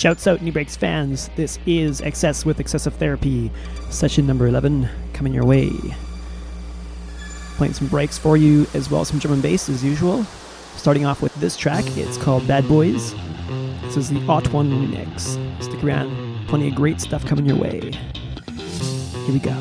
Shouts out Nubreaks fans. This is Excess with Excessive Therapy, session number 11, coming your way. Playing some breaks for you, as well as some drum and bass as usual. Starting off with this track, it's called Bad Boys. This is the Ot 1 remix. Stick around, plenty of great stuff coming your way. Here we go.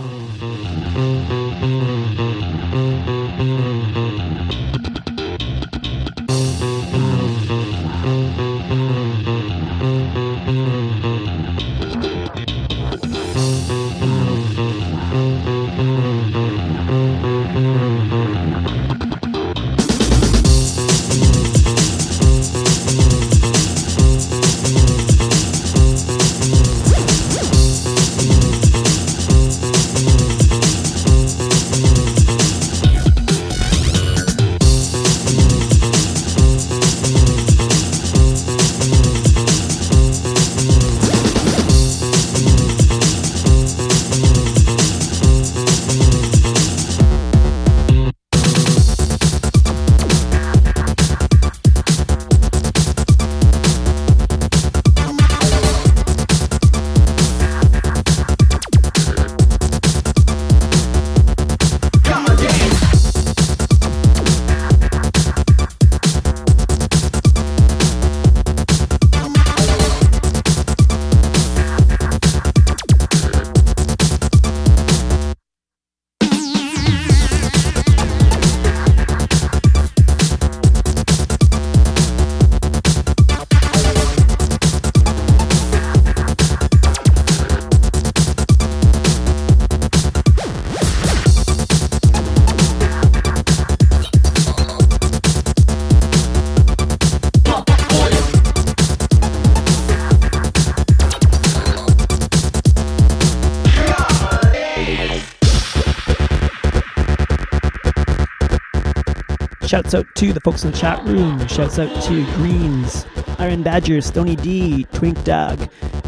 Shouts out to the folks in the chat room. Shouts out to Greens, Iron Badger, Stony D, Twink Dog,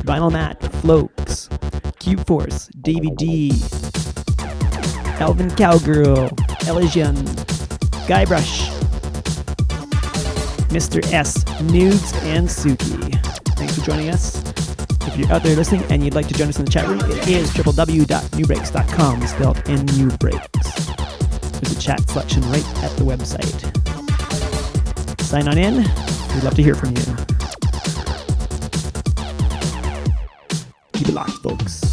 Vinyl Matt, Flokes, Cube Force, Davy D, Elvin Cowgirl, Elysian, Guybrush, Mr. S, Nudes, and Suki. Thanks for joining us. If you're out there listening and you'd like to join us in the chat room, it is www.nubreaks.com, spelled N-U-Breaks. There's a chat selection right at the website. Sign on in. We'd love to hear from you. Keep it locked, folks.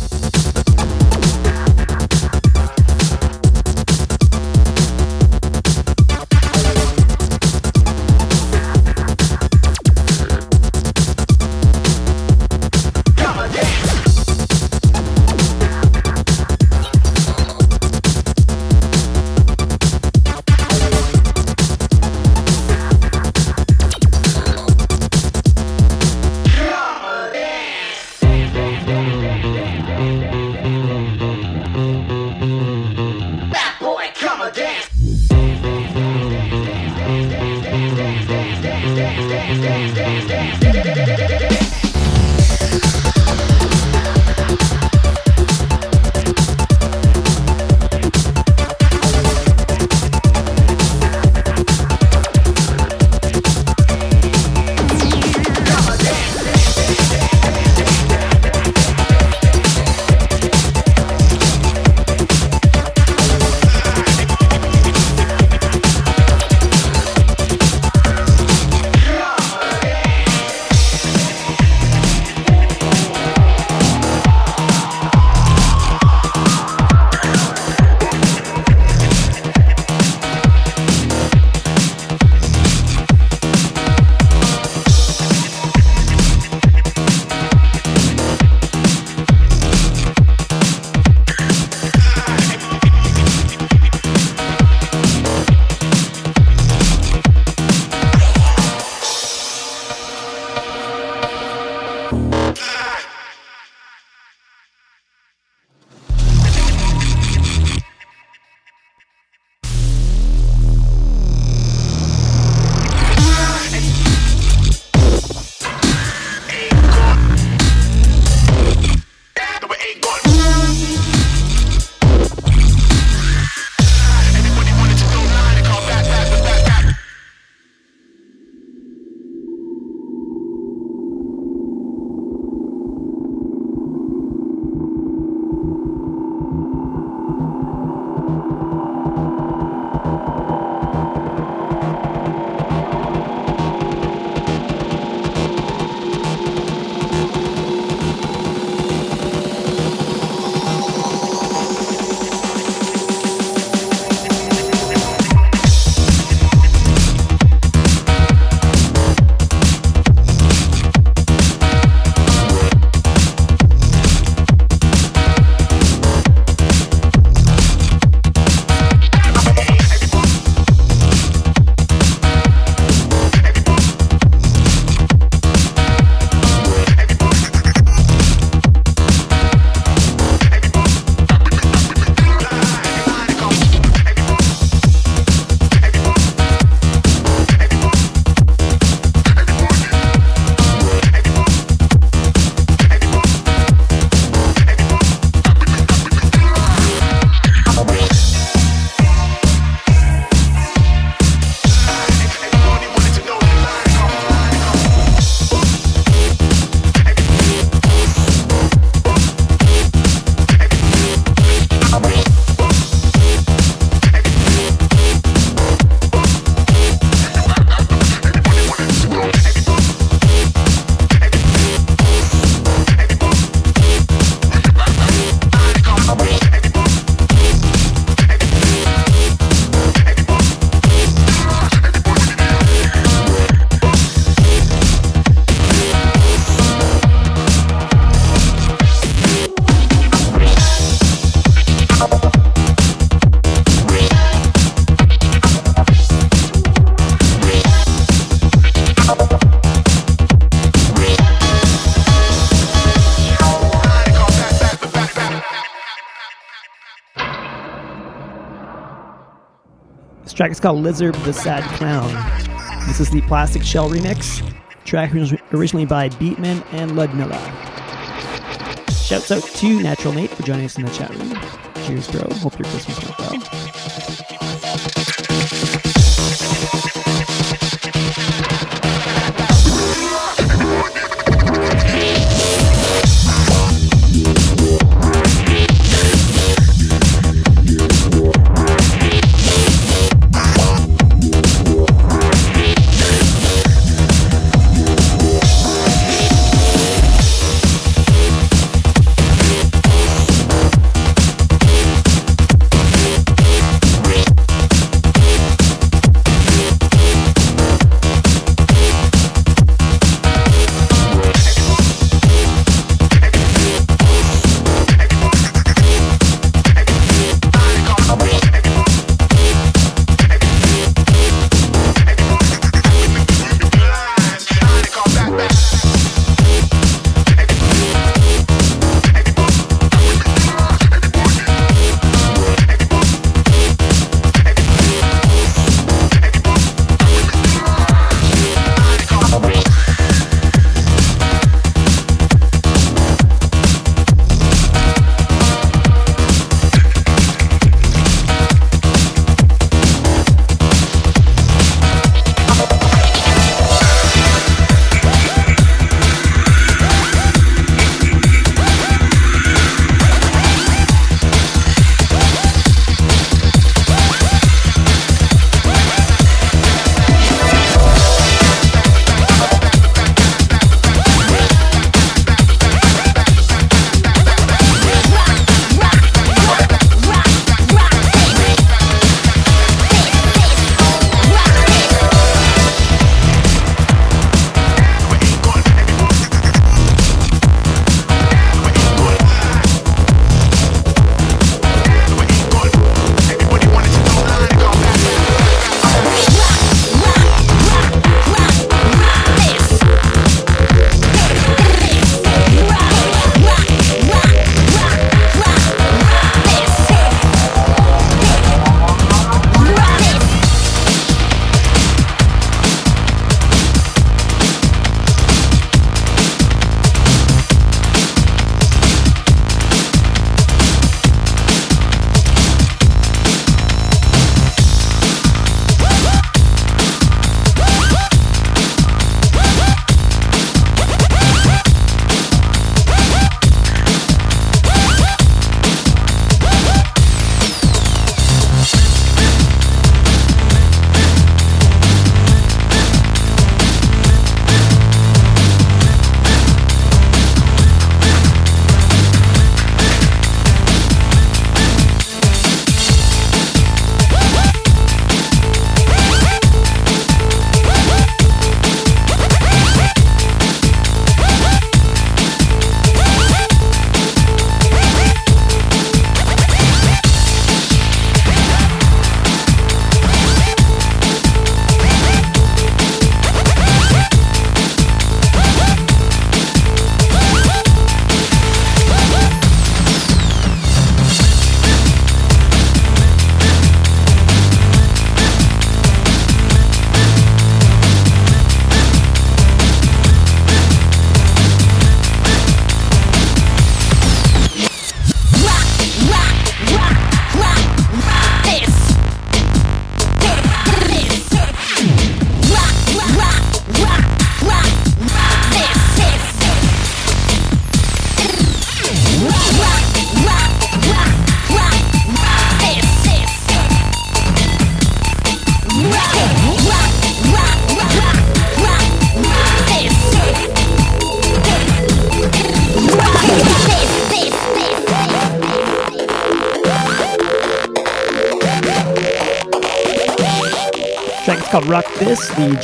Is called Lizard the Sad Clown. This is the Plastic Shell remix. Track originally by Beatman and Ludmilla. Shouts out to Natural Nate for joining us in the chat room. Cheers, bro. Hope your Christmas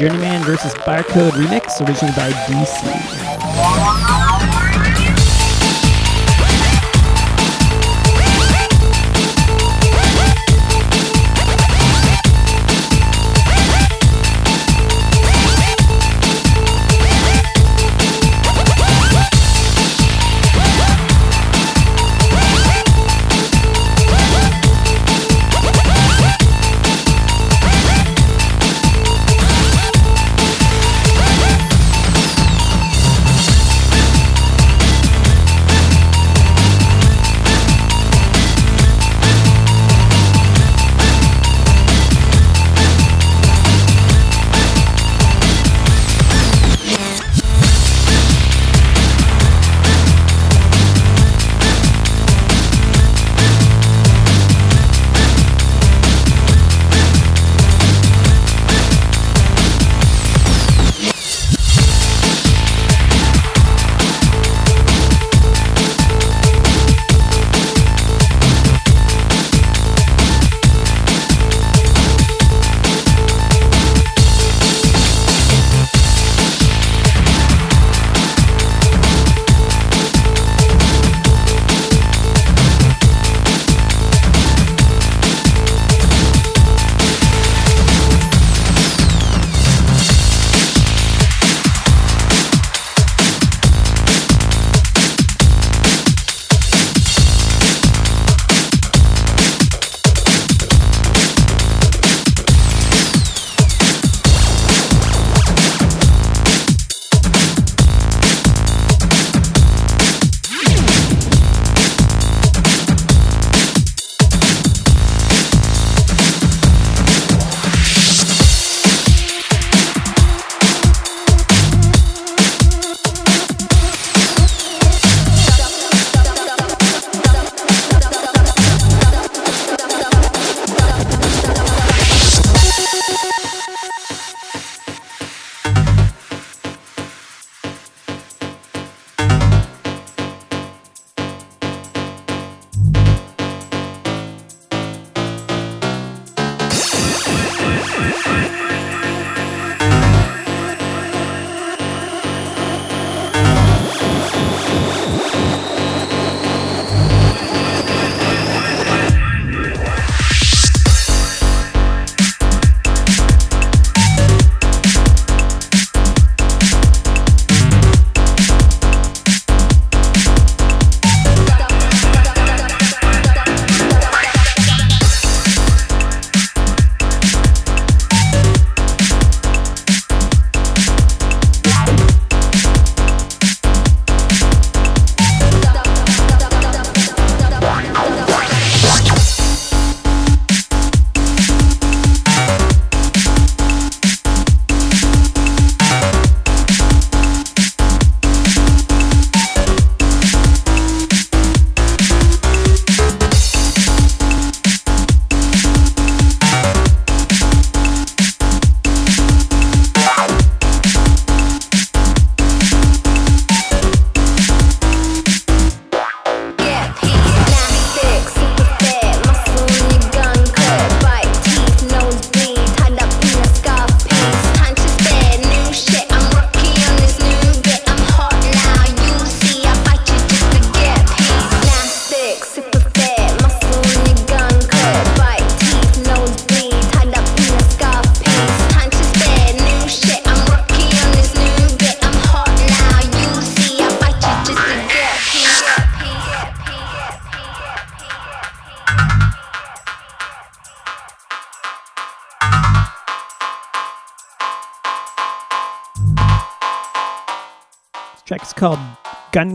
Journeyman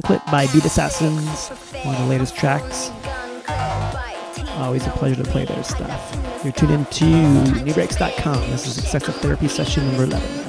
Clip by Beat Assassins, one of the latest tracks. Always a pleasure to play their stuff. You're tuned in to nubreaks.com. This is Excessive Therapy session number 11.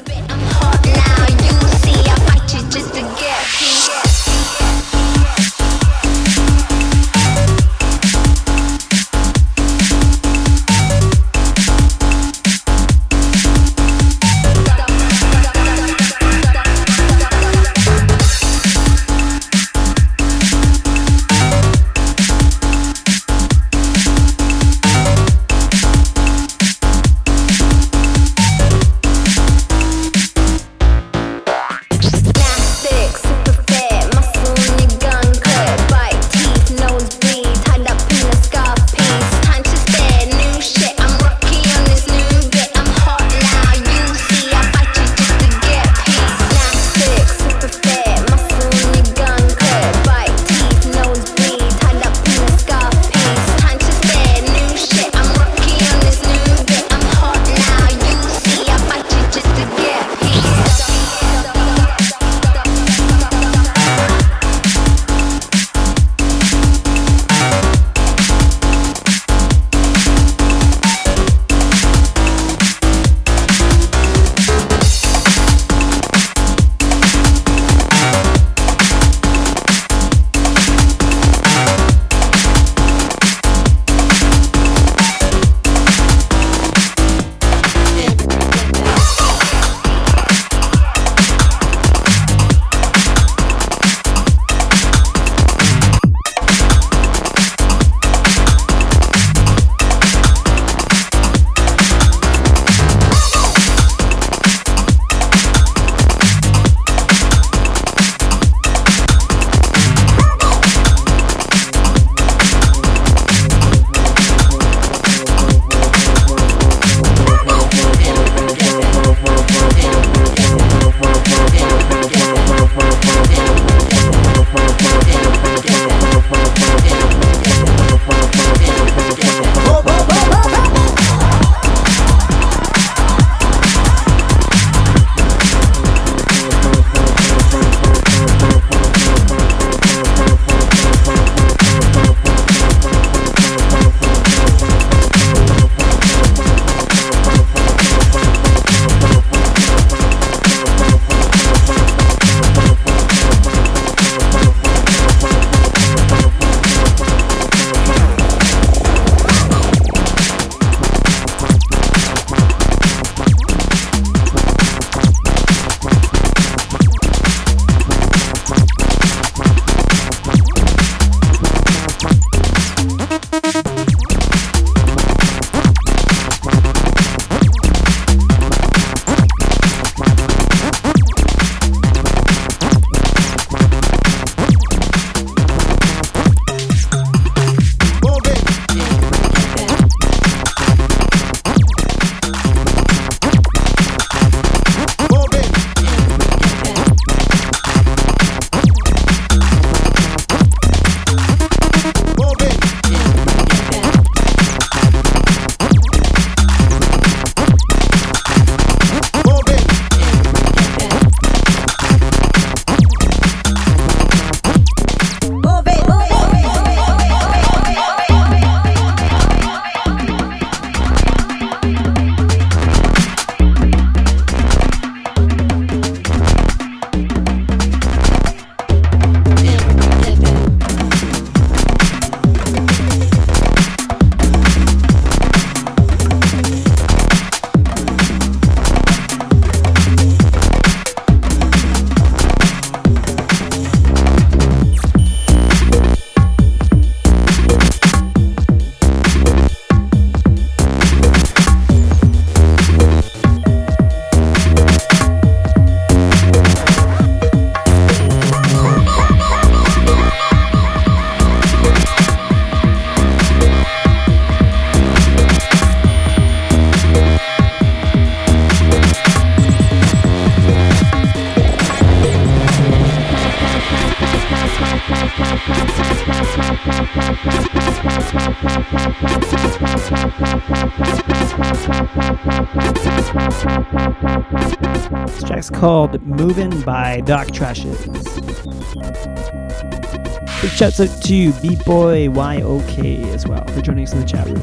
Moving by Doc Trashes. Big shouts out to B-Boy YOK as well for joining us in the chat room.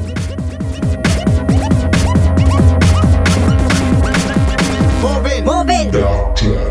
Moving, moving. Dark Trash.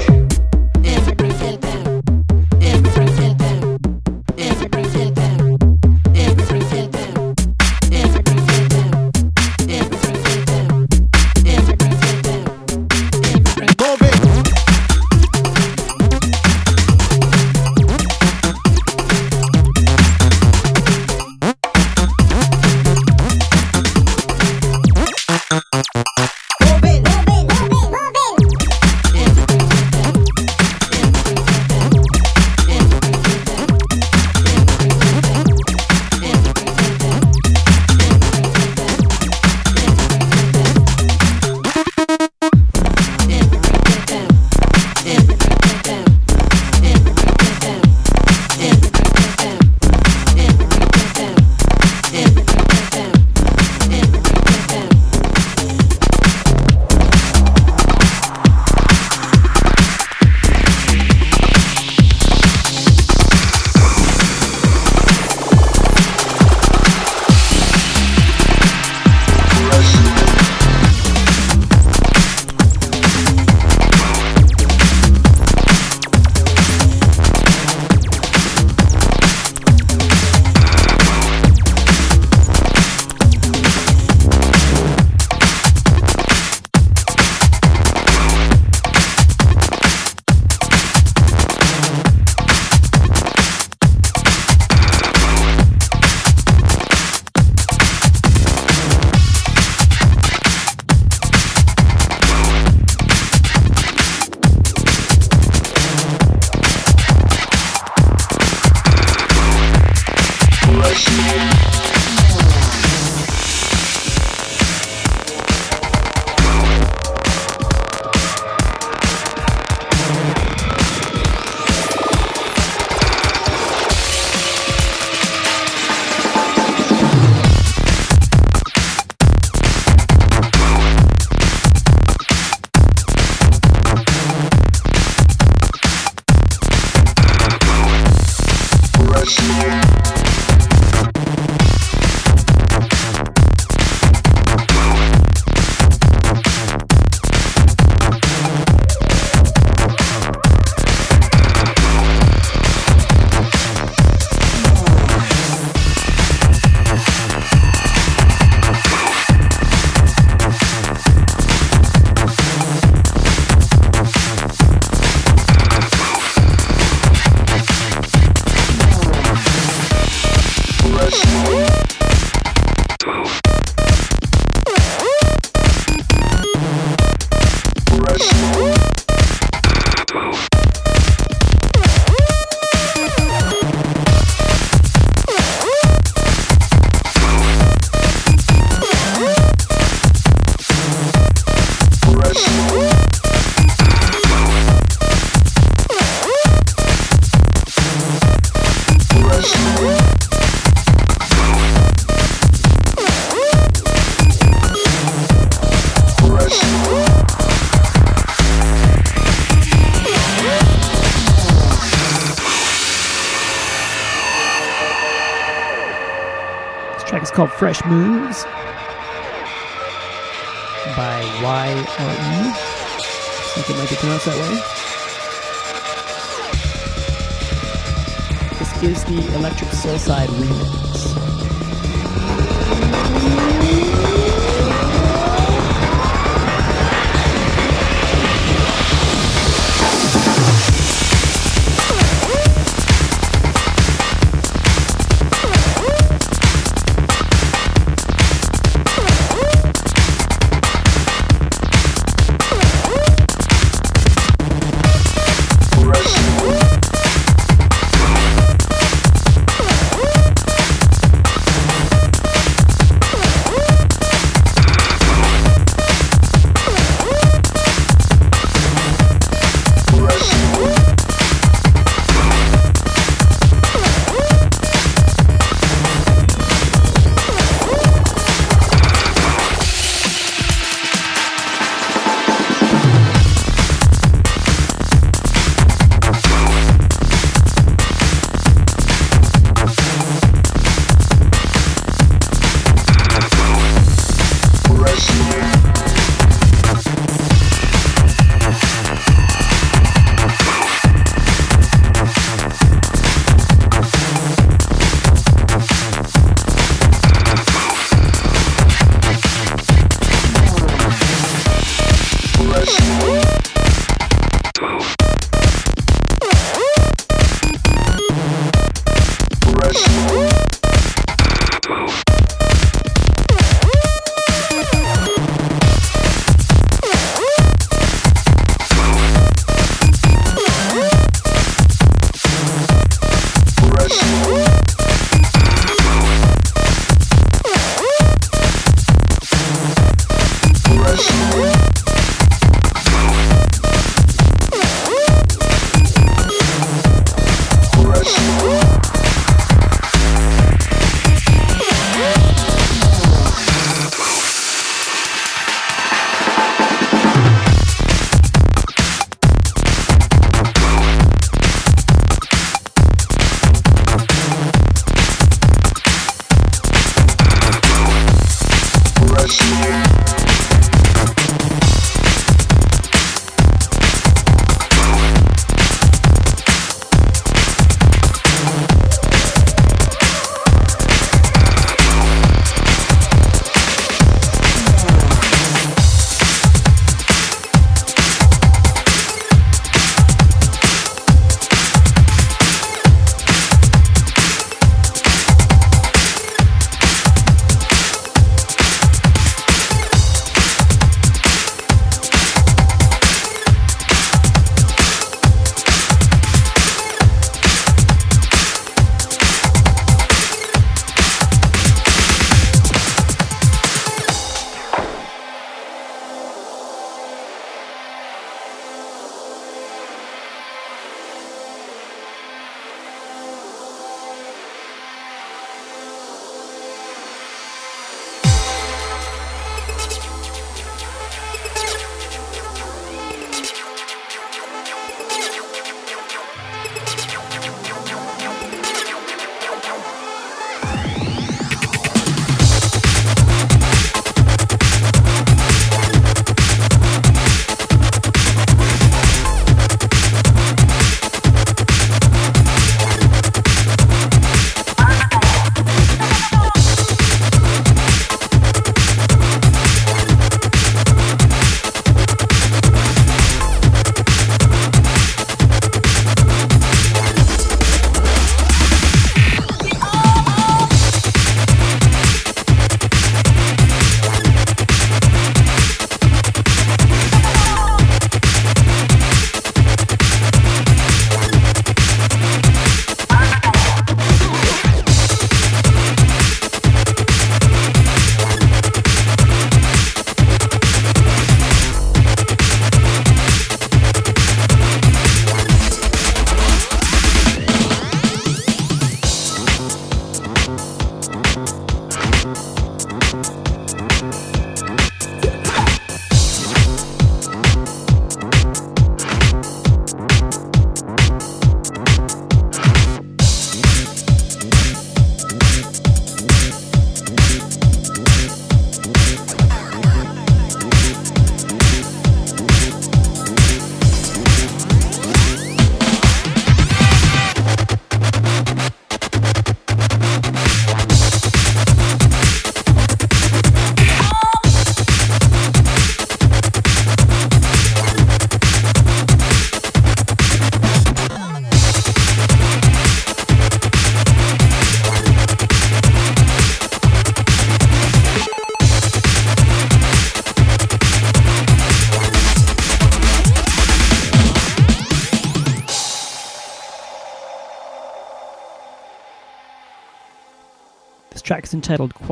I think it might be pronounced that way. This is the Electric Soulside remix.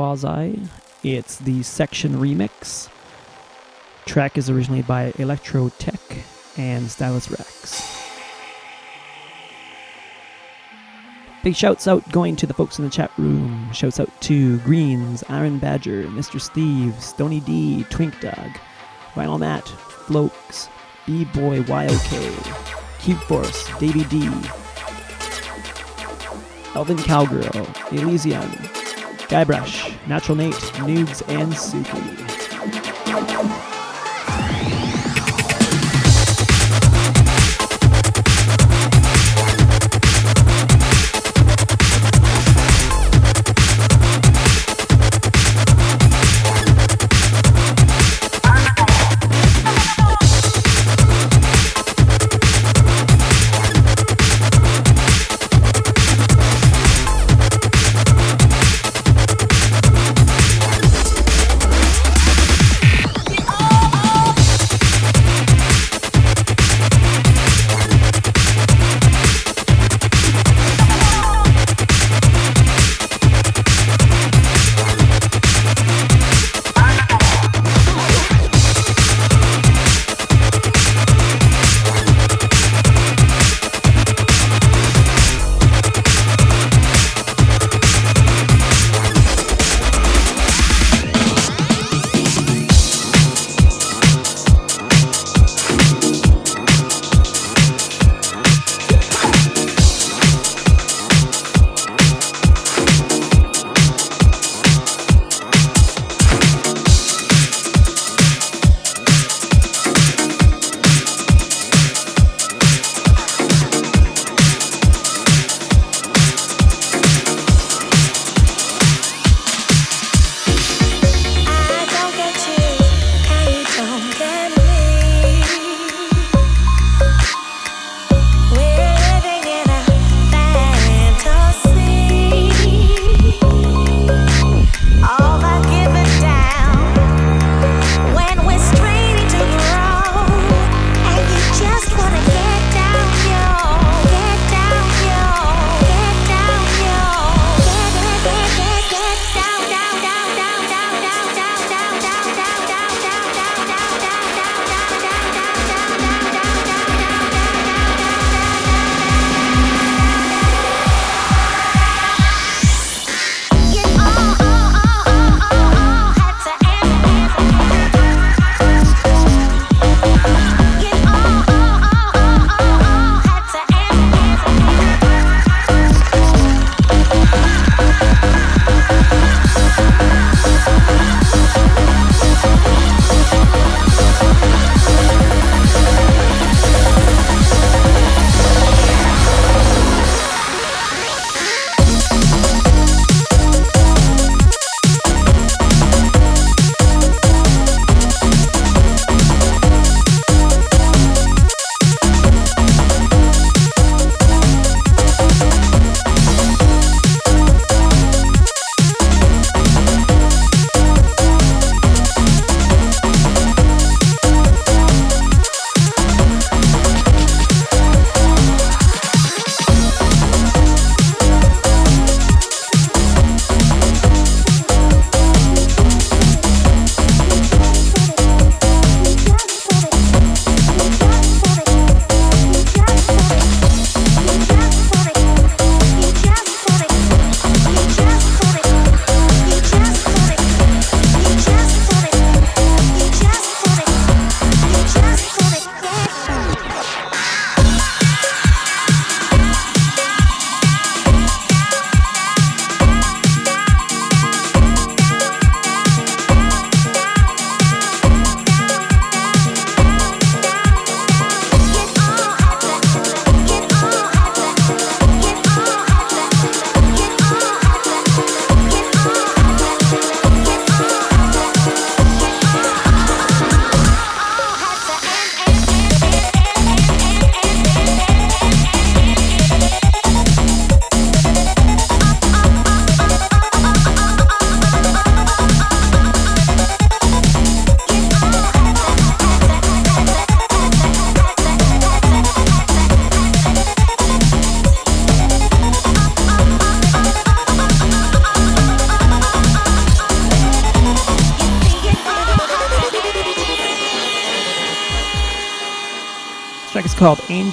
Quasi. It's the section remix. Track is originally by Electro Tech and Stylus Rex. Big shouts out going to the folks in the chat room. Shouts out to Greens, Iron Badger, Mr. Steve, Stony D, Twink Dog, Vinyl Matt, Flokes, B Boy YOK, Cube Force, Davy D, Elvin Cowgirl, Elysian, Guybrush, Natural Nate, Nudes, and Suki.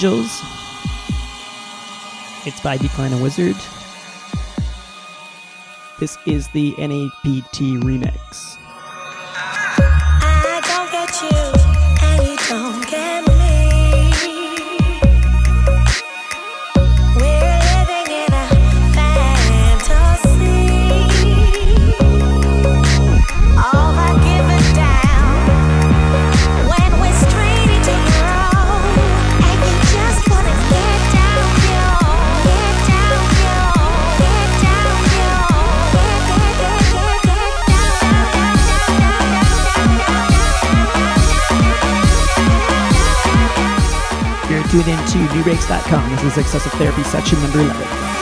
Angels. It's by Deekline and Wizard. This is the NAPT remix. tune in to nubreaks.com. This is Excessive Therapy section number 11.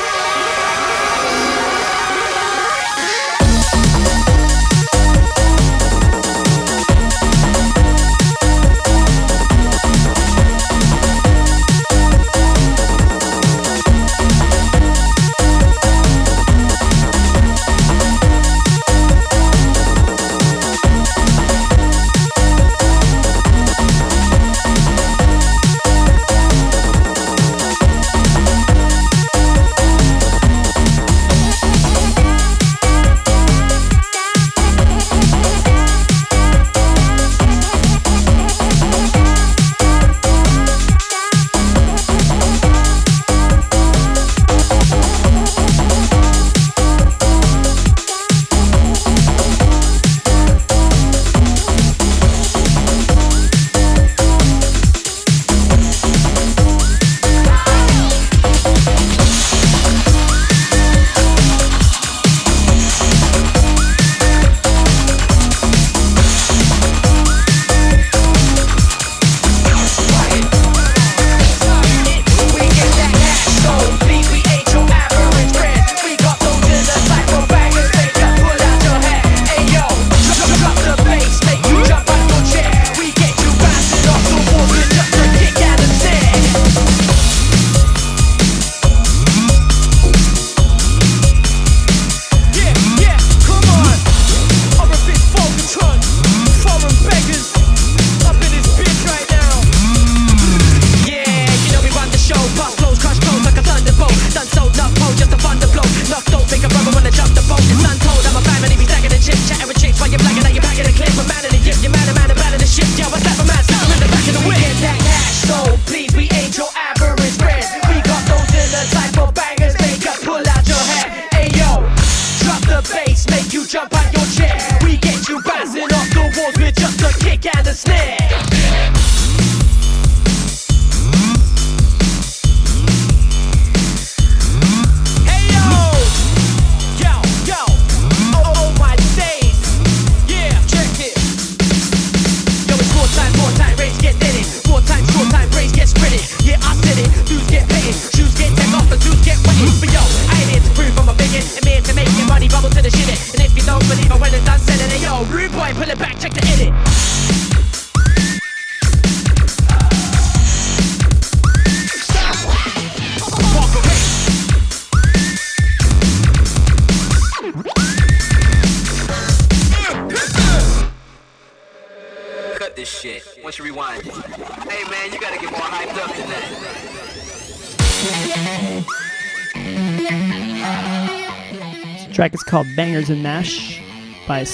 by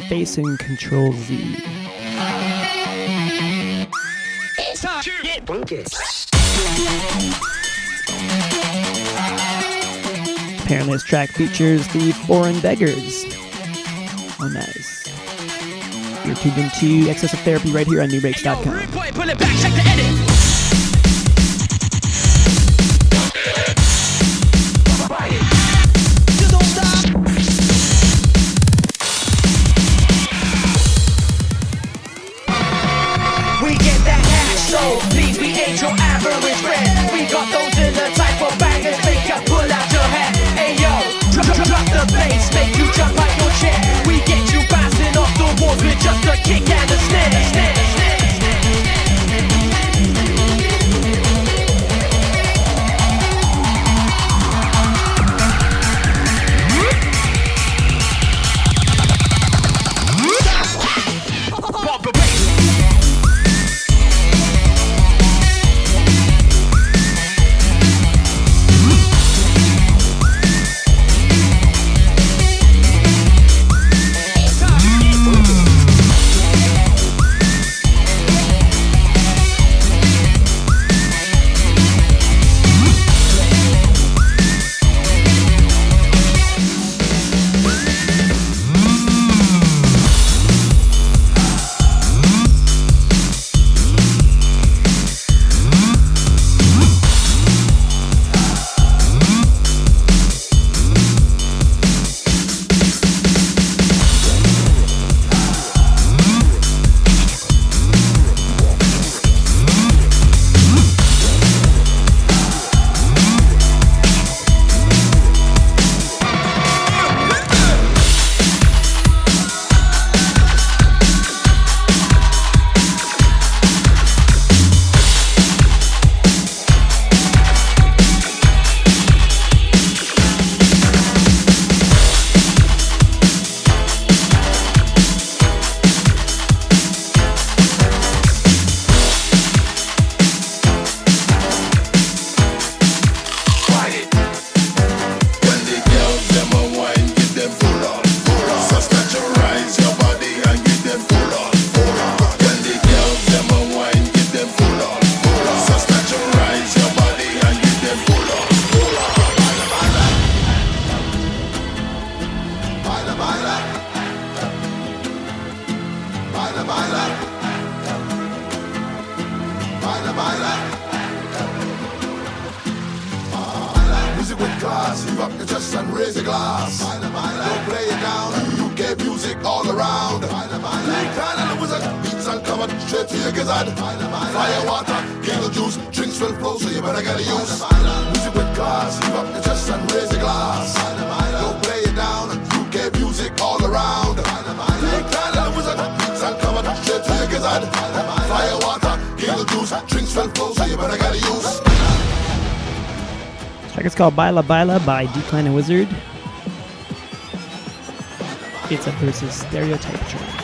face, and Control Z. It's. Apparently, this track features the Foreign Beggars. Oh, nice. You're tuned into Excessive Therapy right here on Nubreaks.com. ain't your average red. We got those in the type of bangers, make you pull out your hat. Ayo, drop, drop, drop the bass, make you jump out your chair. We get you bouncing off the walls with just a kick Baila Baila by Deekline and Wizard. It's a versus stereotype track.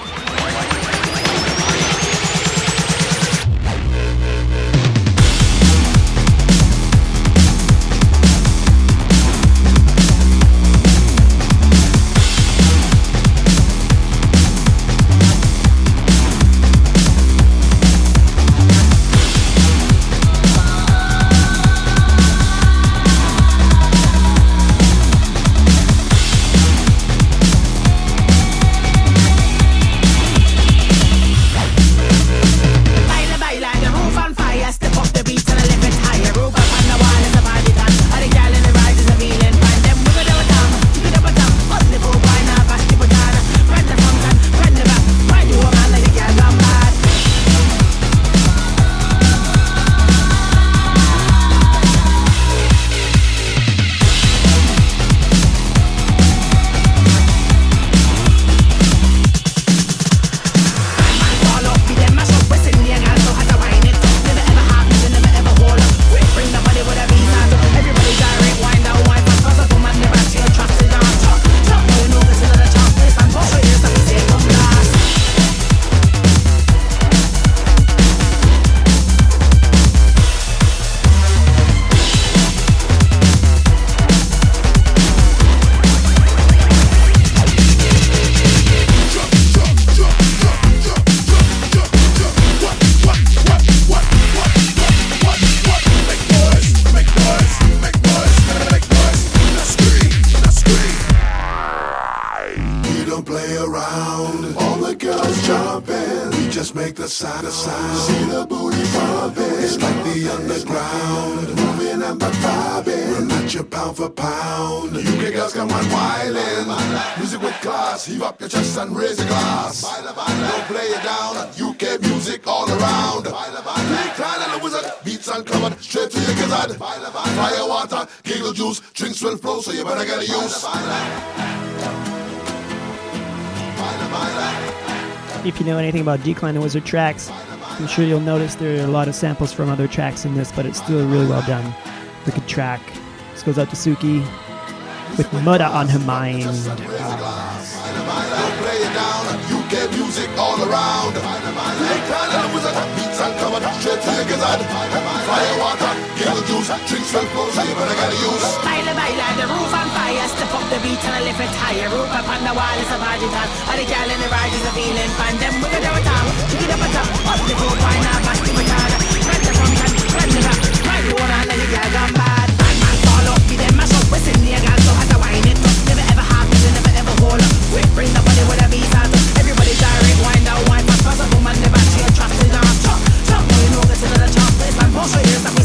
About Deekline and Wizard tracks, I'm sure you'll notice there are a lot of samples from other tracks in this, but it's still really well done. Wicked track. This goes out to Suki with Mudda on her mind. Down. And the to. Juice. Drinks will flow, so you better get a use. Baila, baila, the roof on fire. Step up the beat and I lift it higher. Roof up on the wall is a body tan. All the gal in the ride is a feeling fine. Them wiggle their tongue, kick it up a top. Hot the food, wine up, bash the banana. Bend the front and bend the back. Ride the woman like the gal gone. Bad up, them mash up. We the so to wine it. Never ever never ever hold up. Quick, bring the with a. Everybody direct, down. Cause a you know, get to the let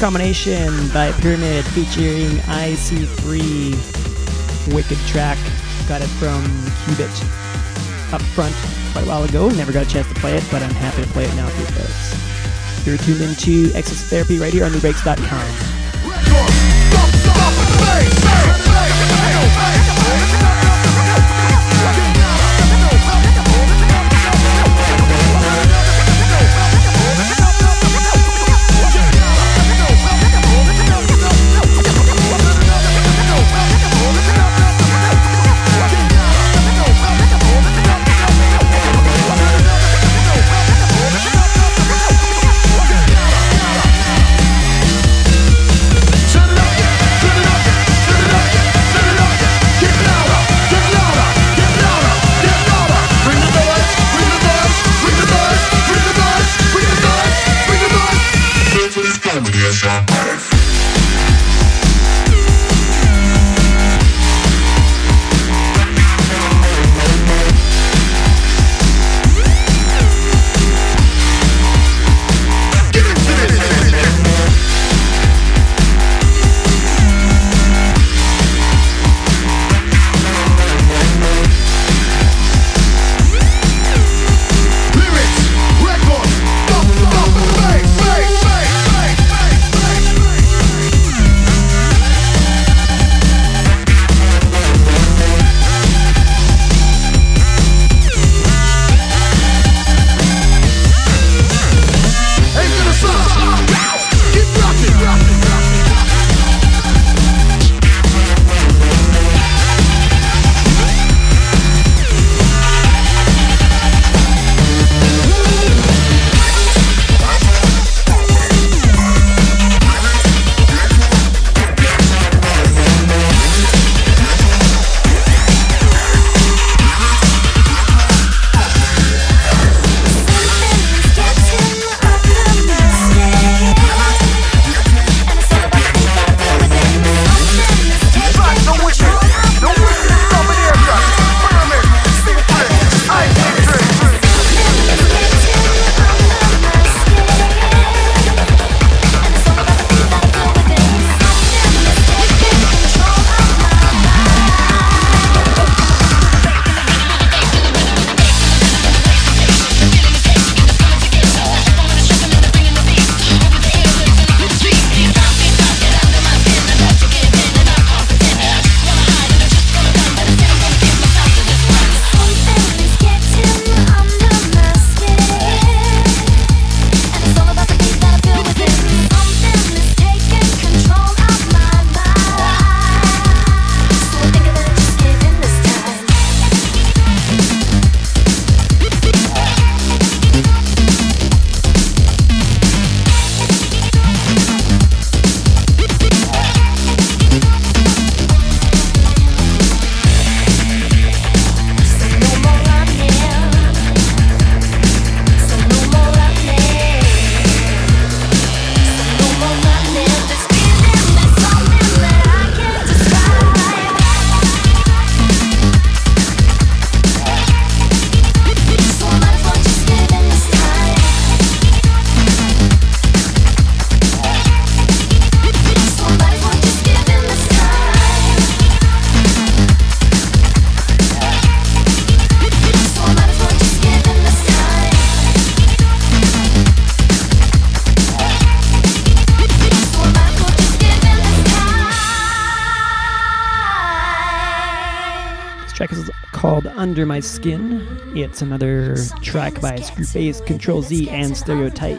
Combination by Pyramid featuring IC3. Wicked track. Got it from Qubit up front quite a while ago. Never got a chance to play it, but I'm happy to play it now for you folks. You're tuned into Excess Therapy right here on nubreaks.com. Under My Skin. It's another track by Screwface, Control Z, and Stereotype.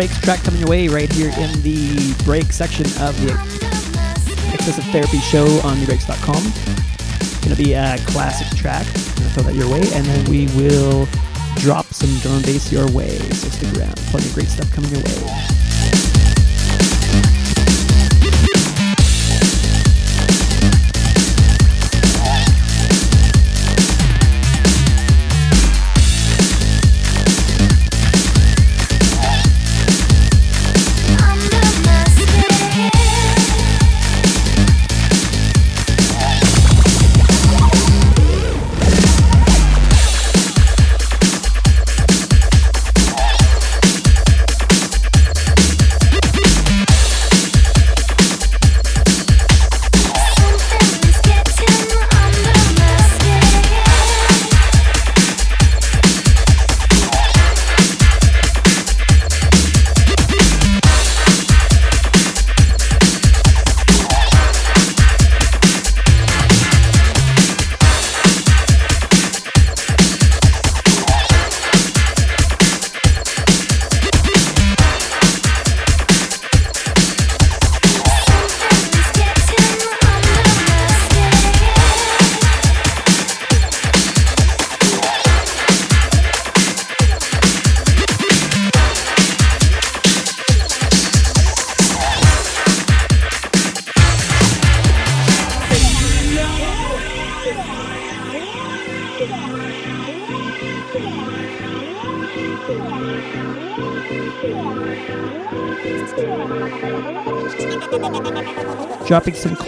Breaks track coming your way right here in the break section of the Excessive Therapy Show on nubreaks.com. Gonna be a classic track. Gonna throw that your way, and then we will drop some drum bass your way. So stick around. Plenty of great stuff coming your way.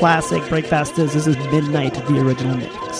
Classic breakfasters. This is Midnight, the original mix.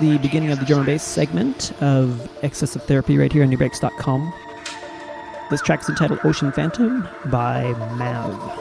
the beginning of the drum bass segment of Excessive Therapy right here on nubreaks.com. This track is entitled Ocean Phantom by Mav.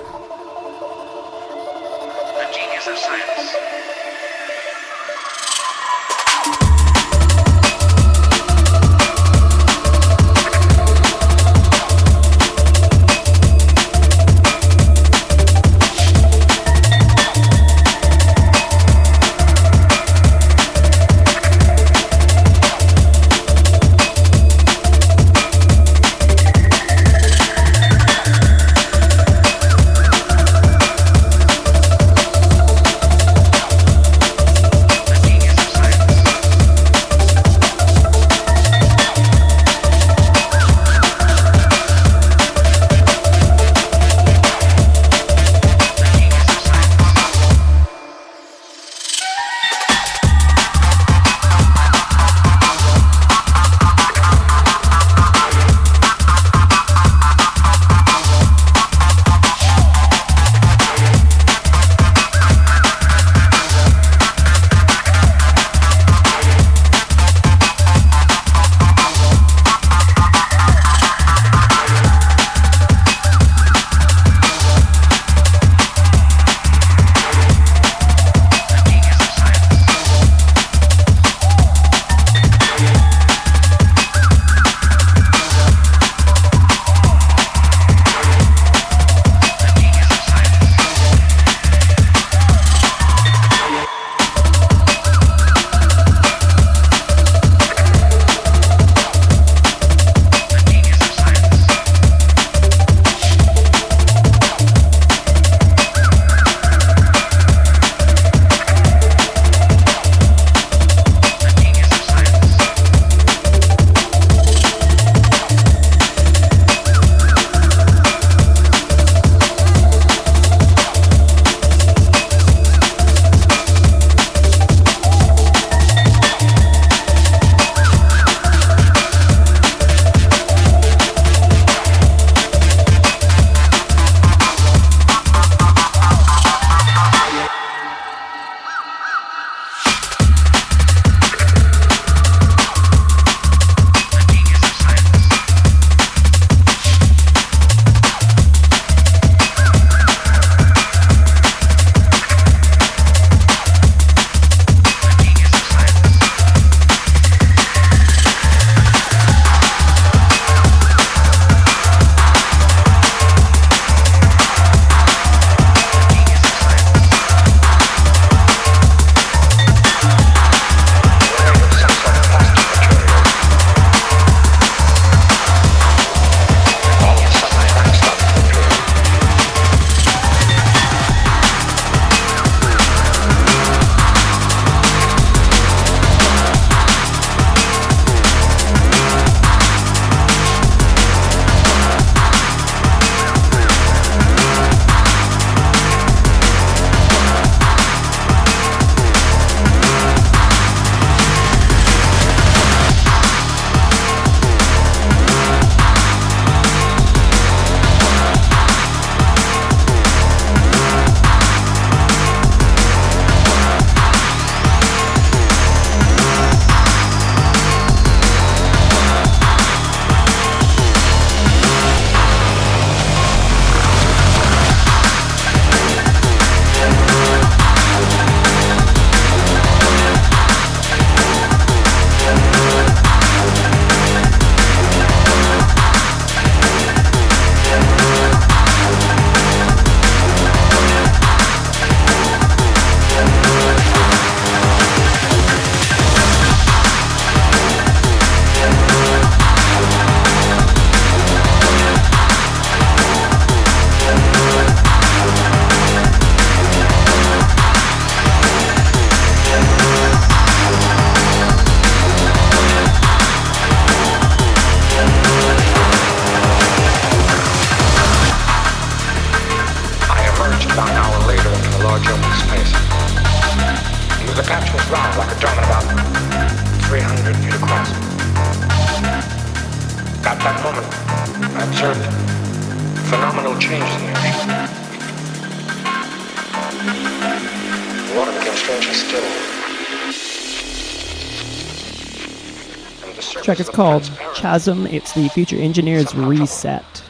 track is called Chasm. It's the Future Engineers Reset.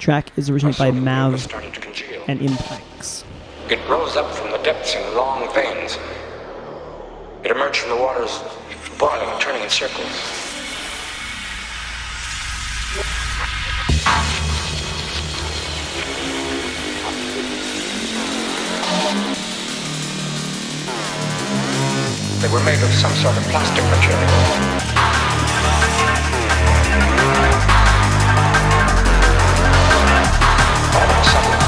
Track is originally by Mav and Implex. It rose up from the depths in long veins. It emerged from the waters, boiling, turning in circles. They were made of some sort of plastic material. Hmm. All of a sudden,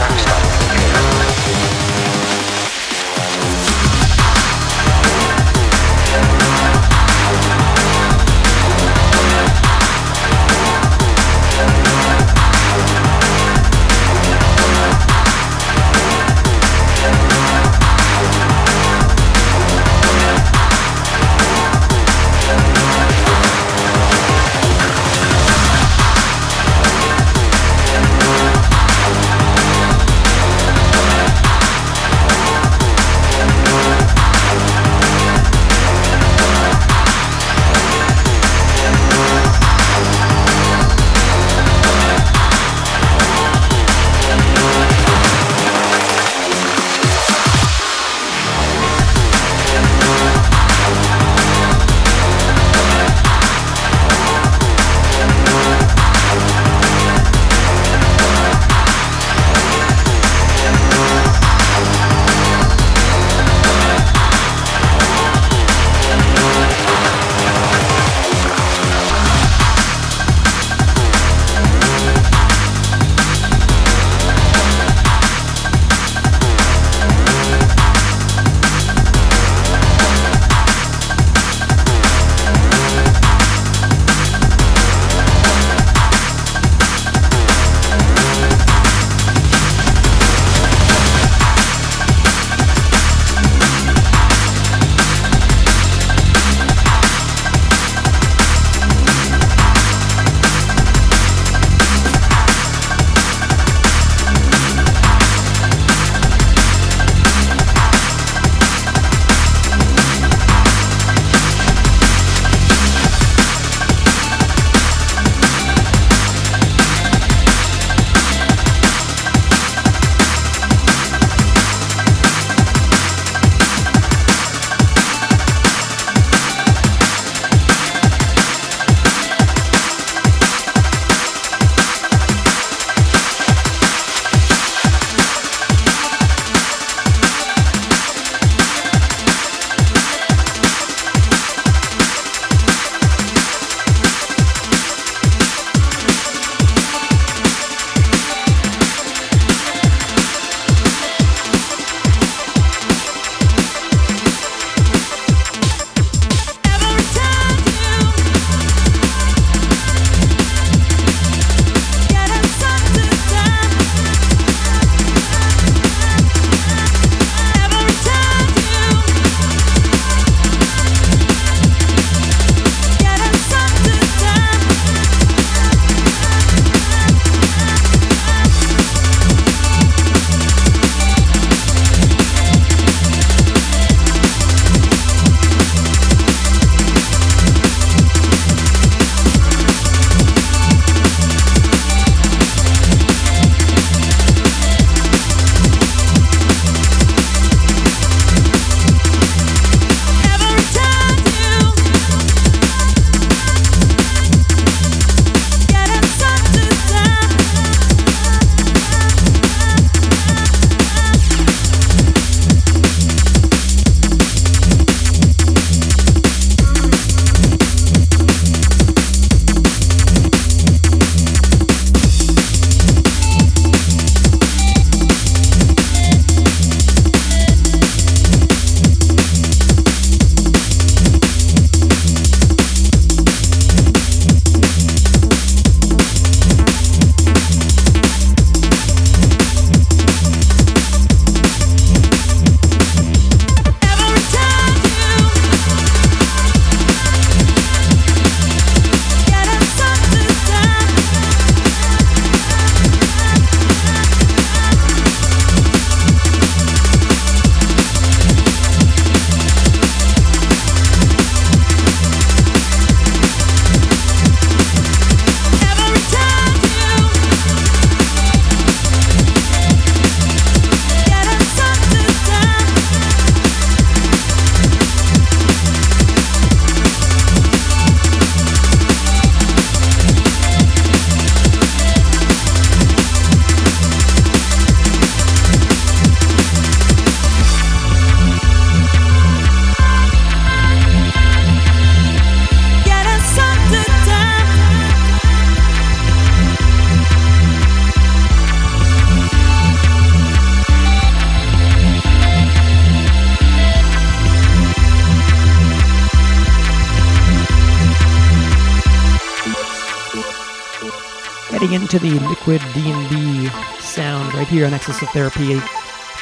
here on Excessive Therapy.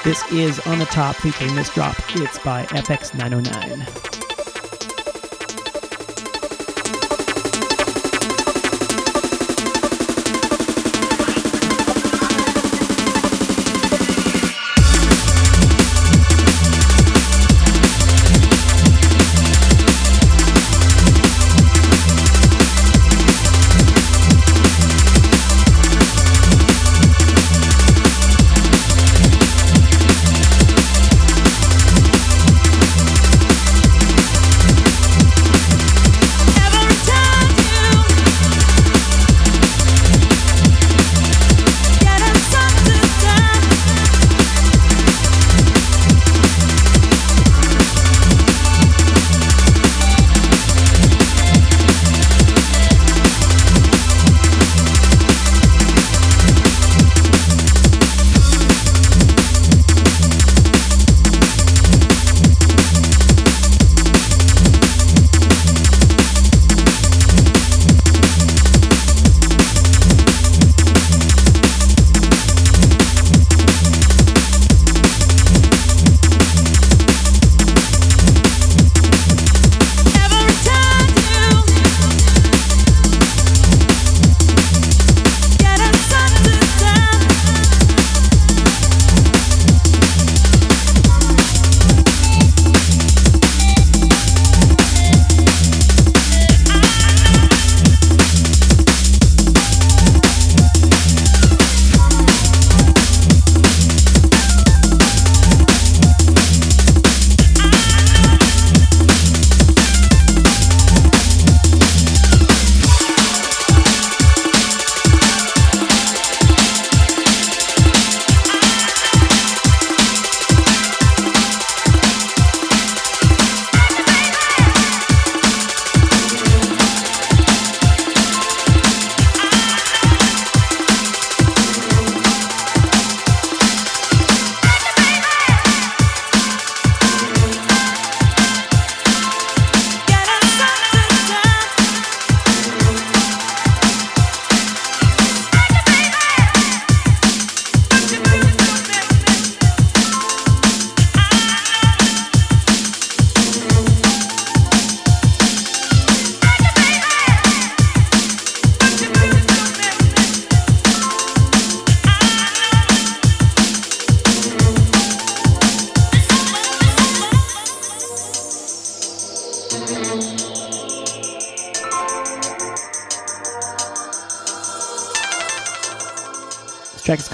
This is On the Top featuring this drop. It's by FX909.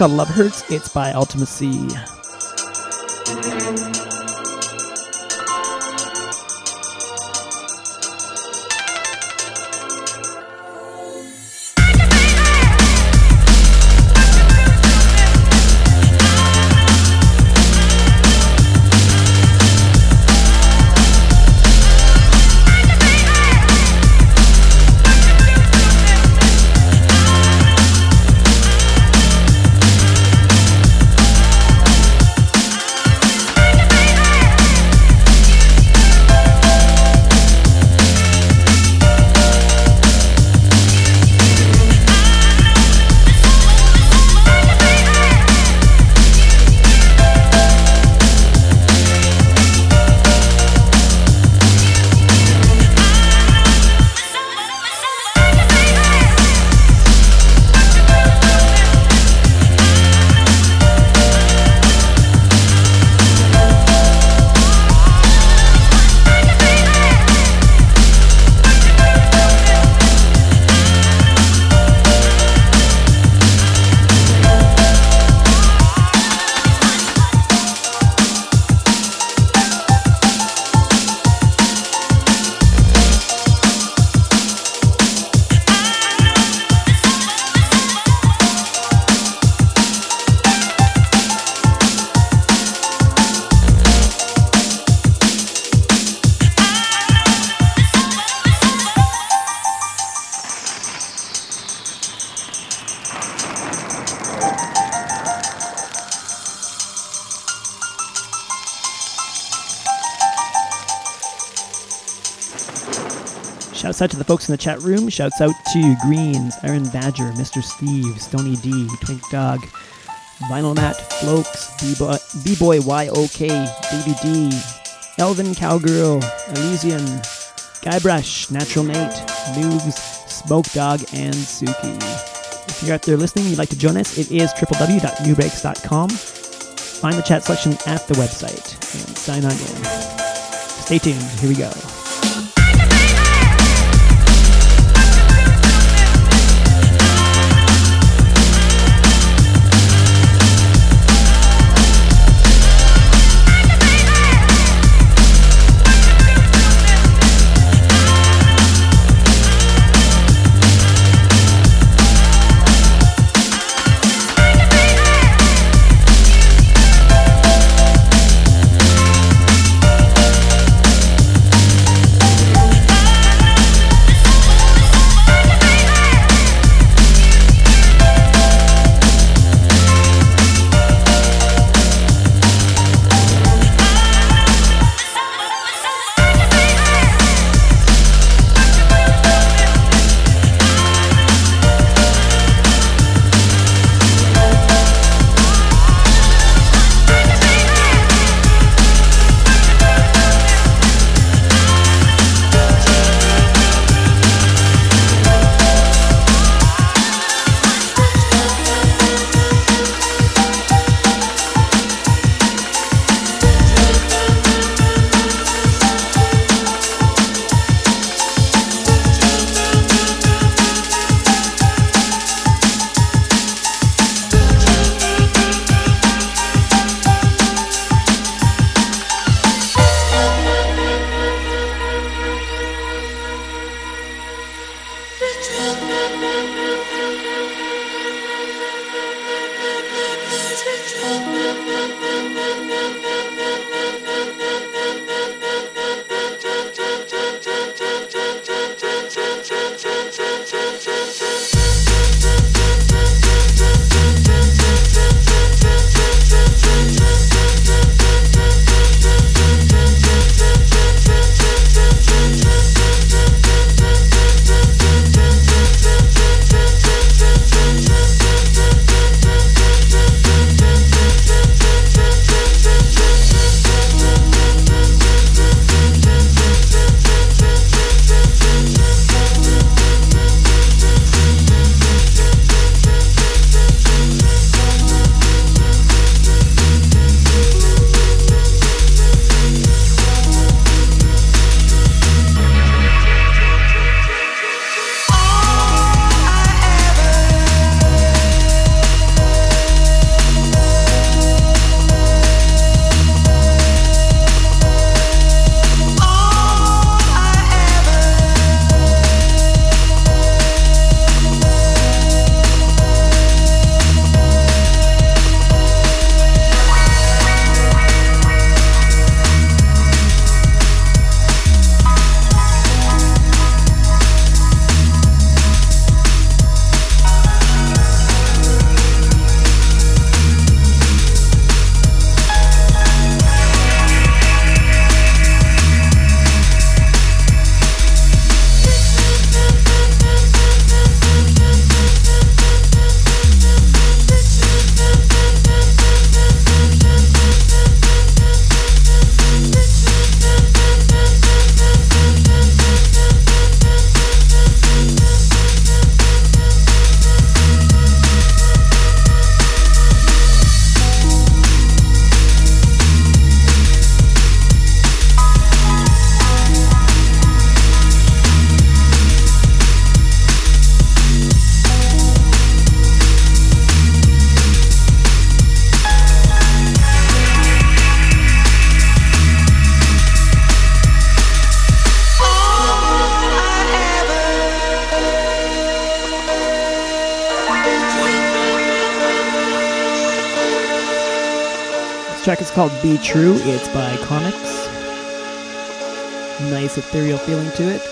Called Love Hurts. It's by Ultimacy. Out to the folks in the chat room. Shouts out to Greens, Iron Badger, Mr. Steve, Stony D, Twink Dog, Vinyl Matt, Flokes, B-Boy, YOK, Baby D, Elvin Cowgirl, Elysian, Guybrush, Natural Nate, Noobs, Smoke Dog, and Suki. If you're out there listening and you'd like to join us, it is www.nubreaks.com. Find the chat section at the website and sign on in. Stay tuned. Here we go. Track is called Be True. It's by Comics. Nice ethereal feeling to it.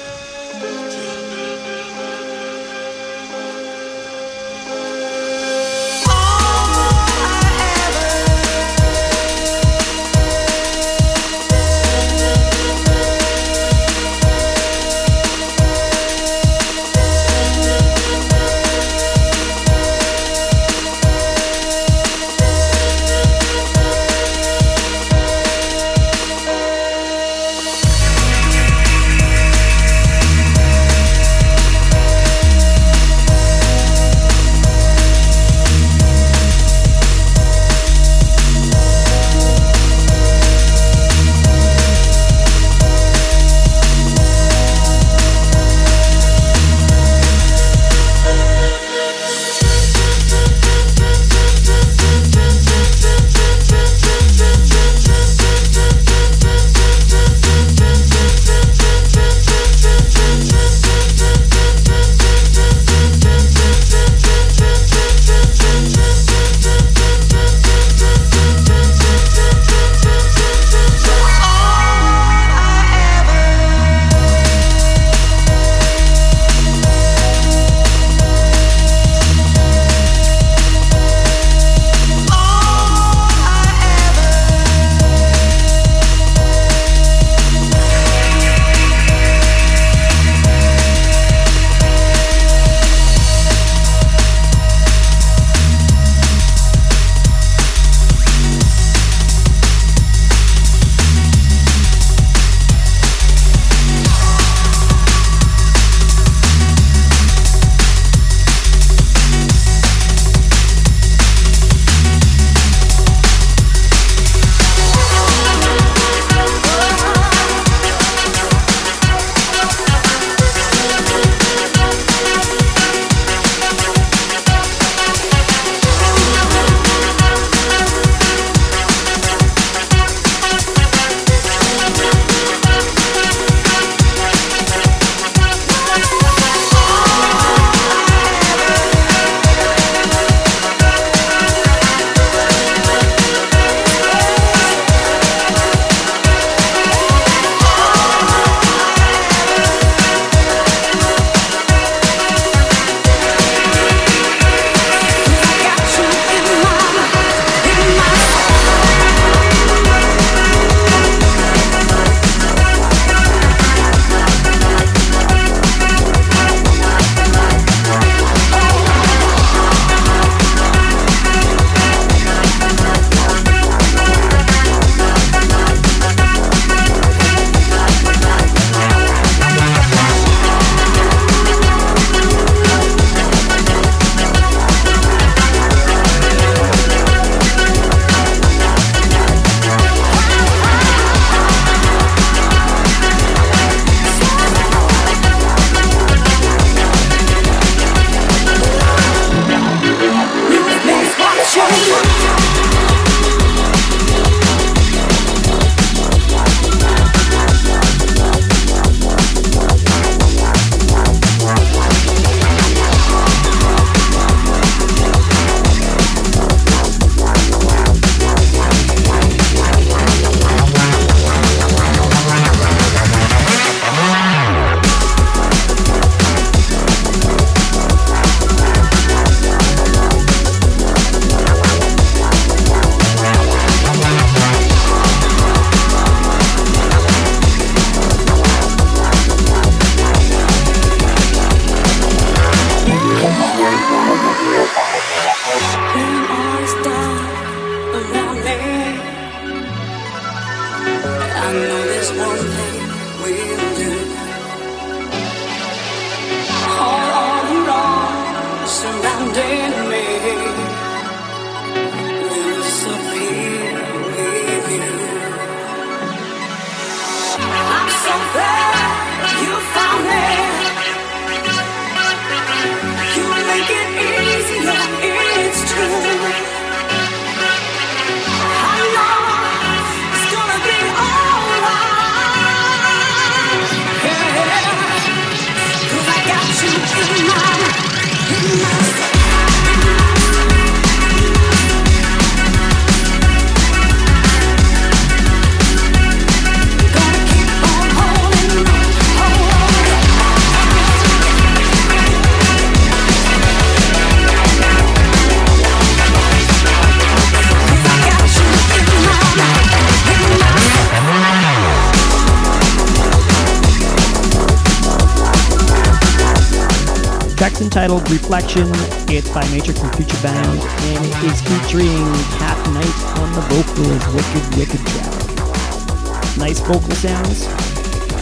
Reflection. It's by Matrix and Futurebound, and it is featuring Cat Knight on the vocals. Wicked, wicked track. Nice vocal sounds.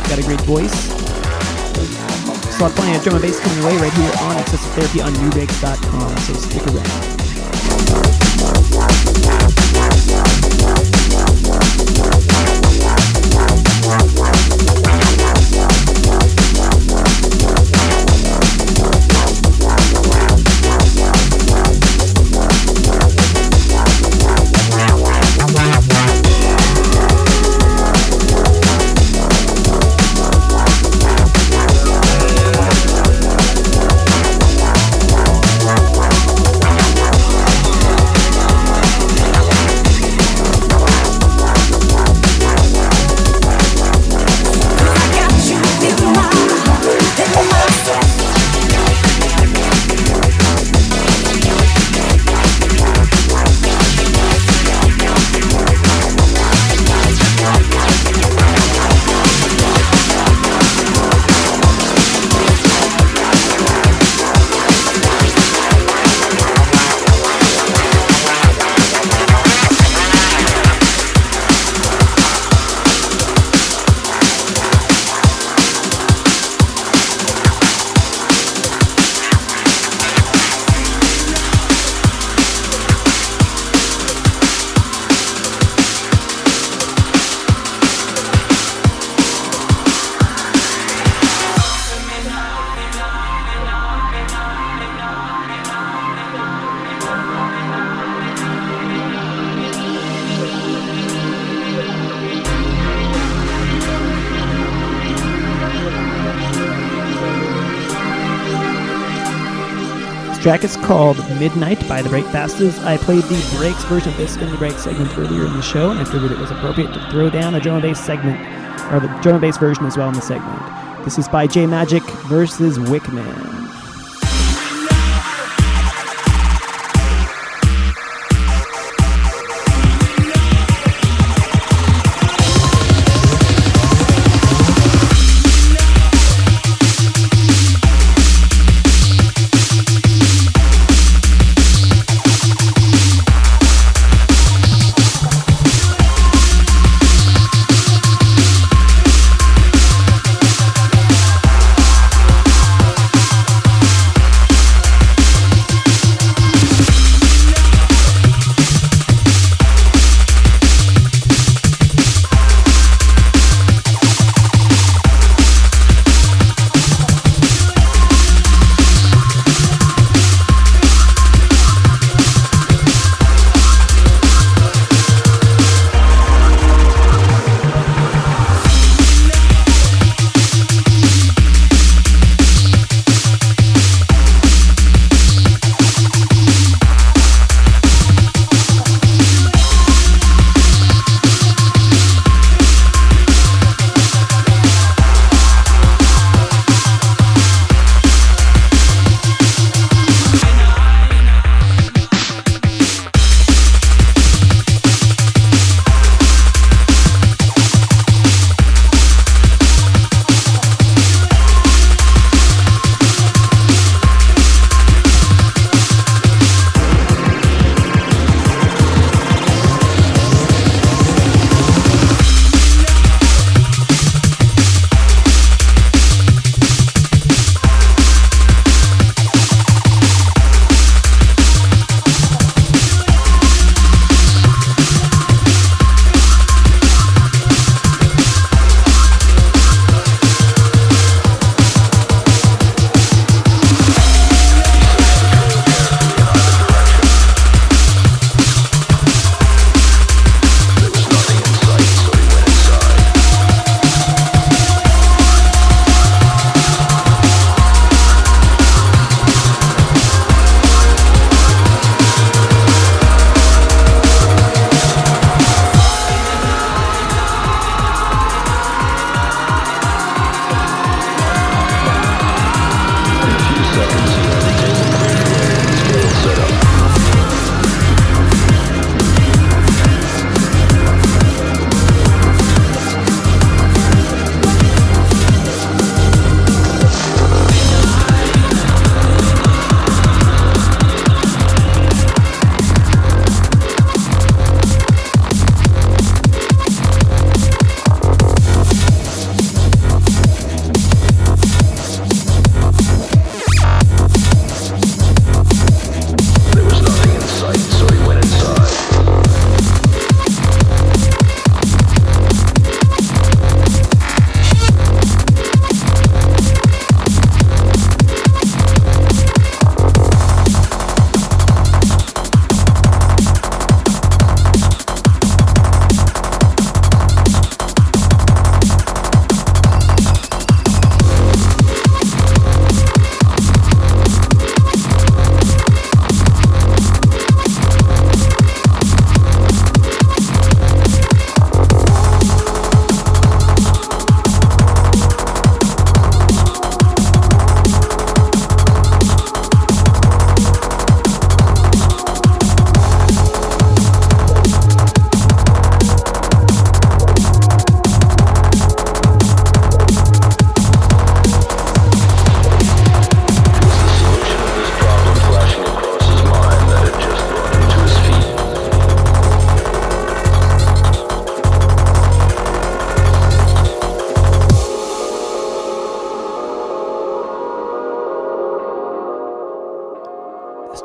Got a great voice. So I'm playing a drum and bass coming away right here on Excessive Therapy on nubreaks.com, so stick around. Called Midnight by the Breakfastaz. I played the breaks version of this in the break segment earlier in the show, and I figured it was appropriate to throw down a drum and bass segment, or the drum and bass version as well in the segment. This is by J Majik versus Wickaman.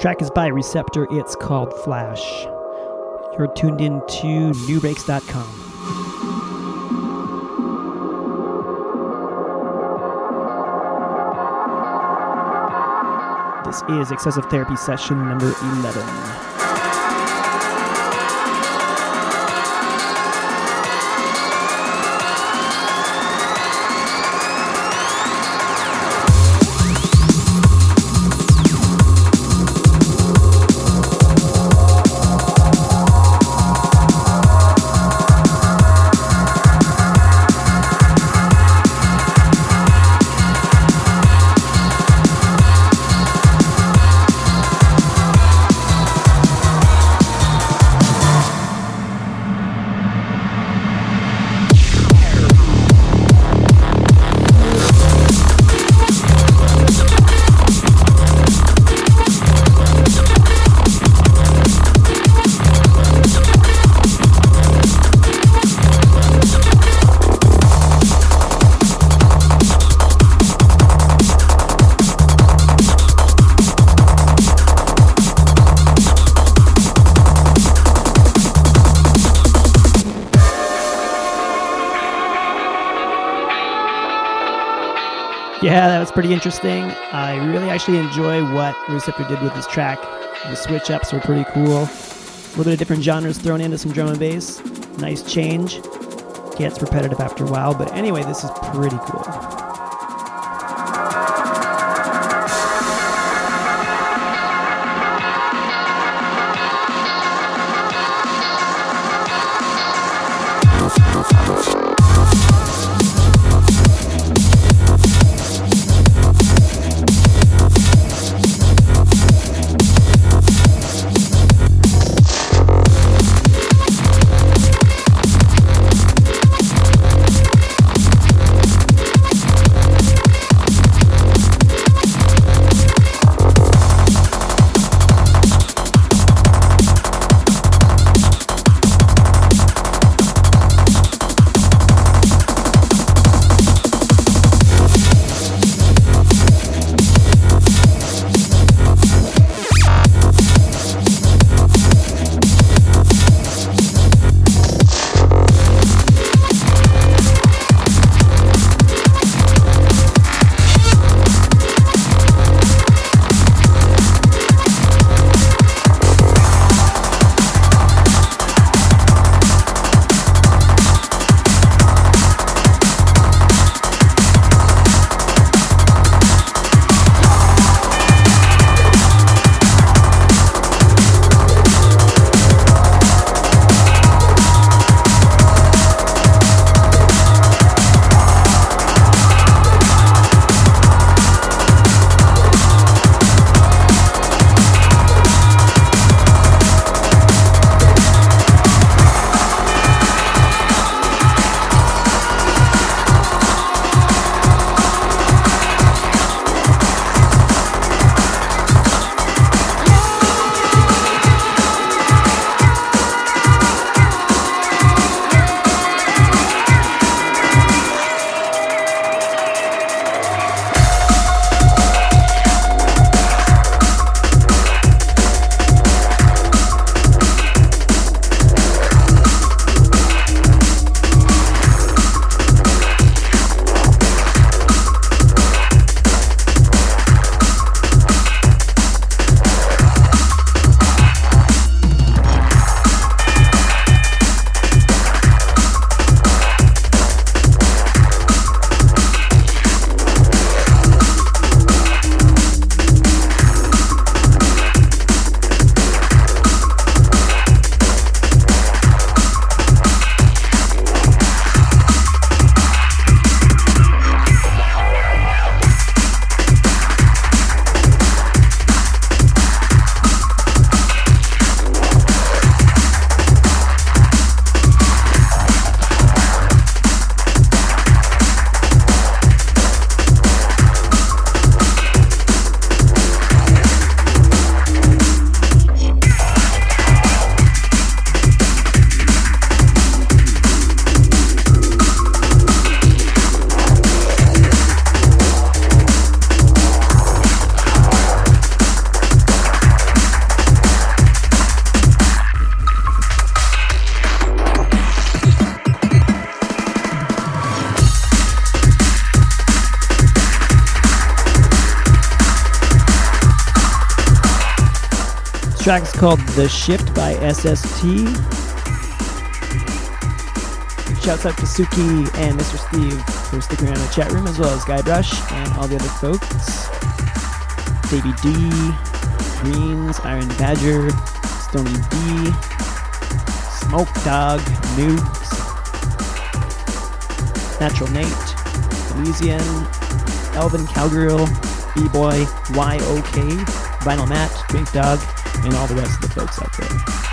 Track is by Receptor. It's called Flash. You're tuned in to nubreaks.com. This is Excessive Therapy session number 11. Pretty interesting. I really actually enjoy what Receptor did with this track. The switch ups were pretty cool. A little bit of different genres thrown into some drum and bass. Nice change. Gets repetitive after a while, but anyway, this is pretty cool. Track's called The Shift by SST. Shouts out to Suki and Mr. Steve for sticking around in the chat room, as well as Guybrush and all the other folks. Davey D, Greens, Iron Badger, Stony D, Smoke Dog, Nukes, Natural Nate, Elysian, Elvin Cowgirl, B-Boy, YOK, Vinyl Matt, Drink Dog, and all the rest of the folks out there.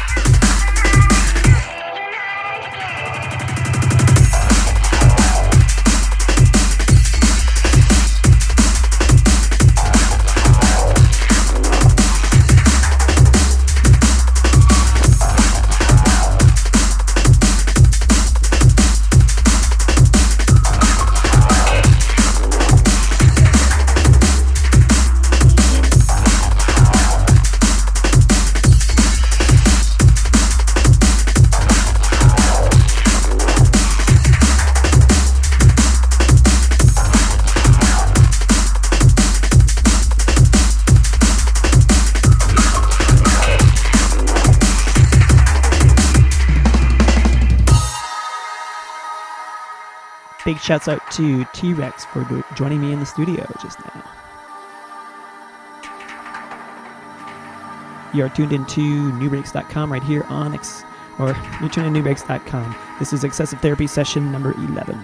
Shouts out to T Rex for joining me in the studio just now. You are tuned into nubreaks.com right here on X, or you're tuned in nubreaks.com. This is Excessive Therapy session number 11.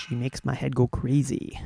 She makes my head go crazy.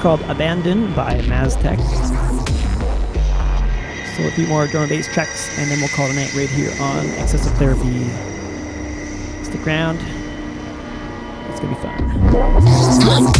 Called Abandon by Maztec. So a few more drum bass tracks, and then we'll call it a night right here on Excessive Therapy. Stick around. It's gonna be fun.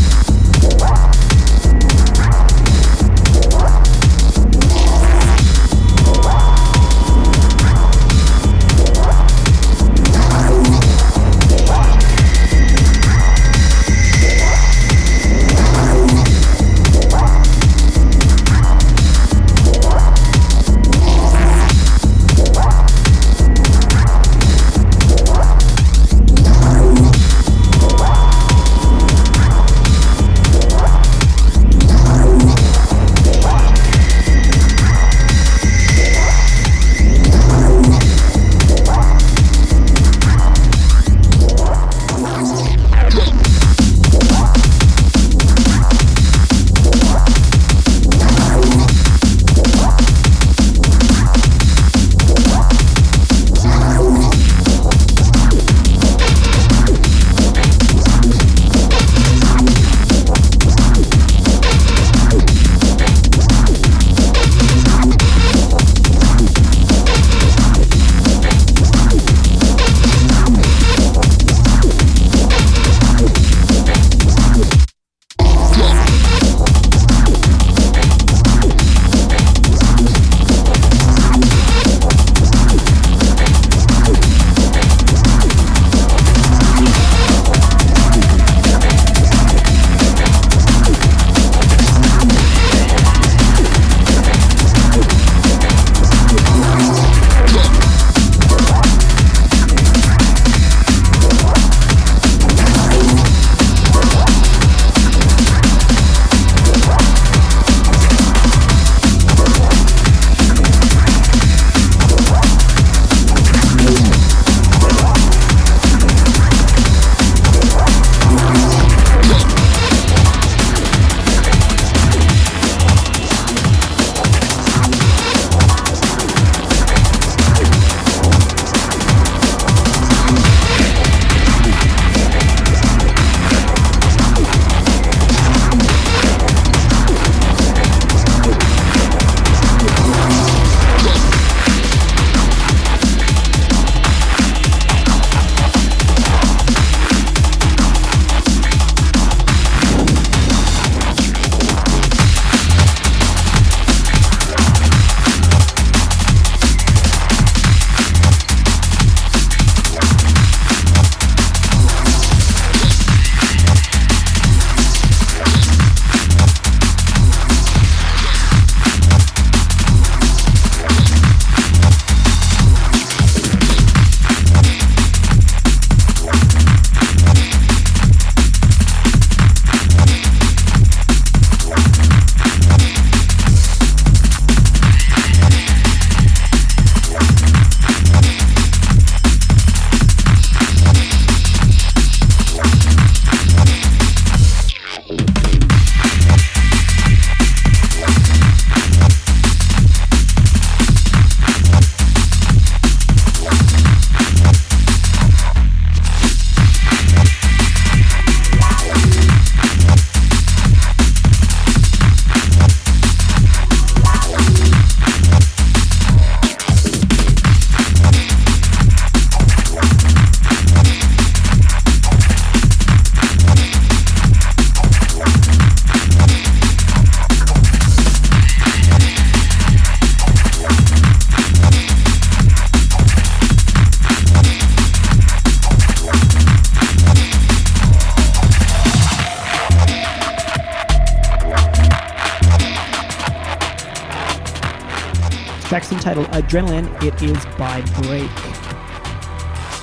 Entitled Adrenaline. It is by Break.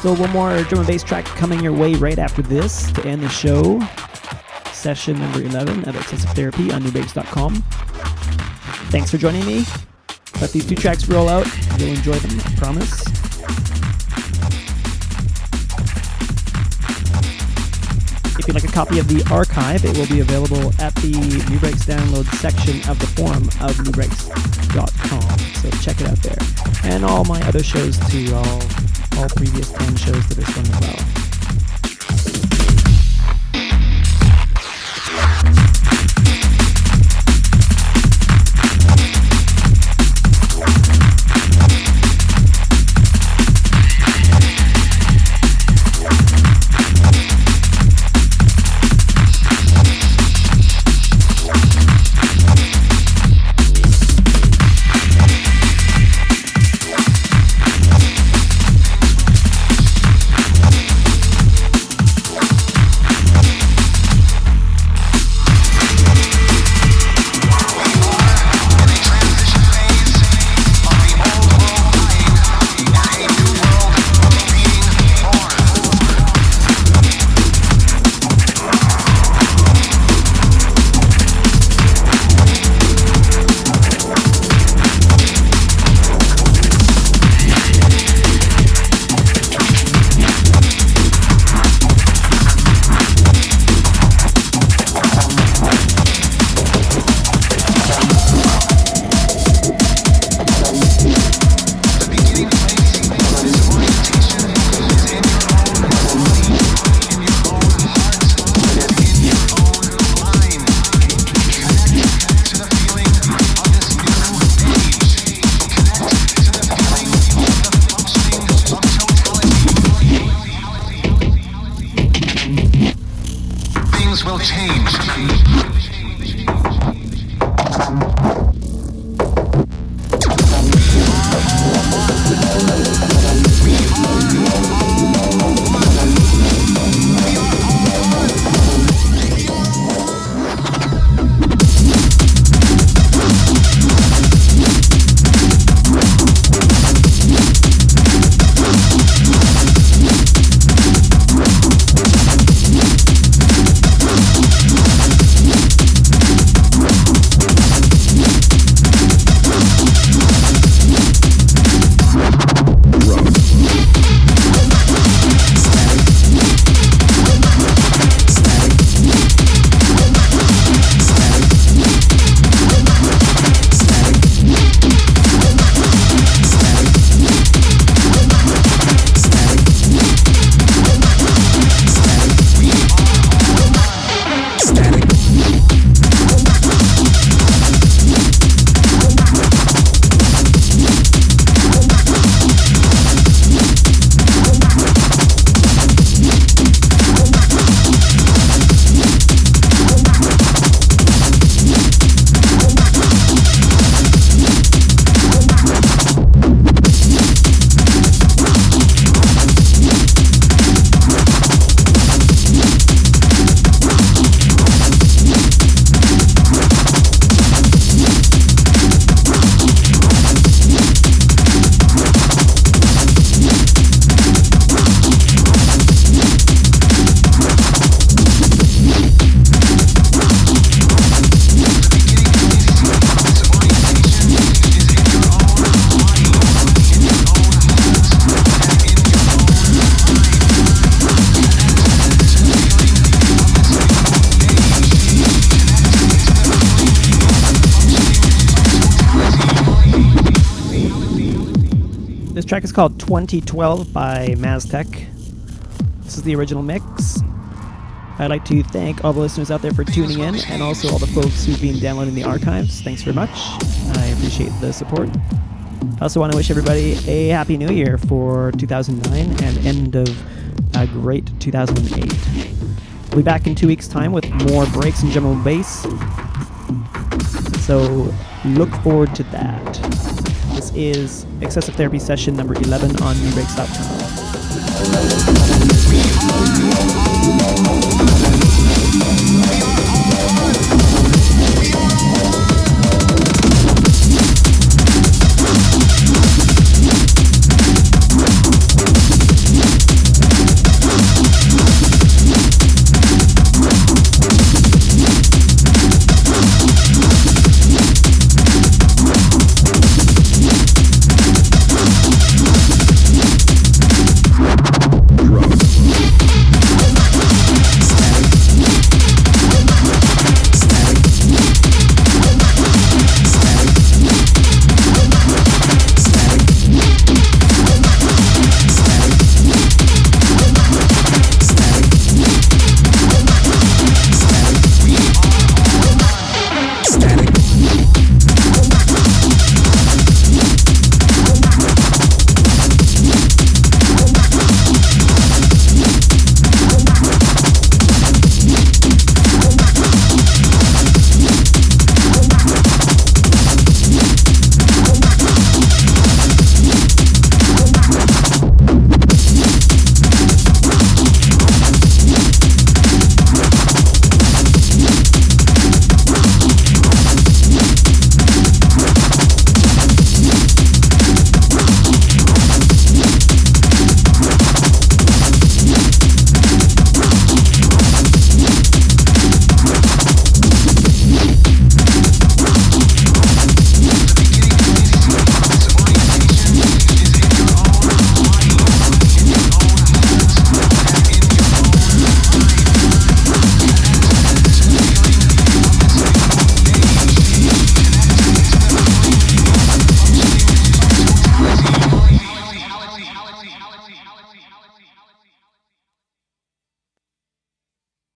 So one more drum and bass track coming your way right after this to end the show. Session number 11 of Excessive Therapy on nubreaks.com. Thanks for joining me. Let these two tracks roll out. You'll enjoy them, I promise. If you'd like a copy of the archive, it will be available at the Nubreaks download section of the forum of nubreaks.com. Check it out there. And all my other shows too, all, all previous 10 shows to this one as well. 2012 by Maztec. This is the original mix. I'd like to thank all the listeners out there for tuning in and also all the folks who've been downloading the archives. Thanks very much. I appreciate the support. I also want to wish everybody a happy new year for 2009 and end of a great 2008. We'll be back in two weeks' time with more breaks and general bass. So look forward to that. This is Excessive Therapy session number 11 on nubreaks.com.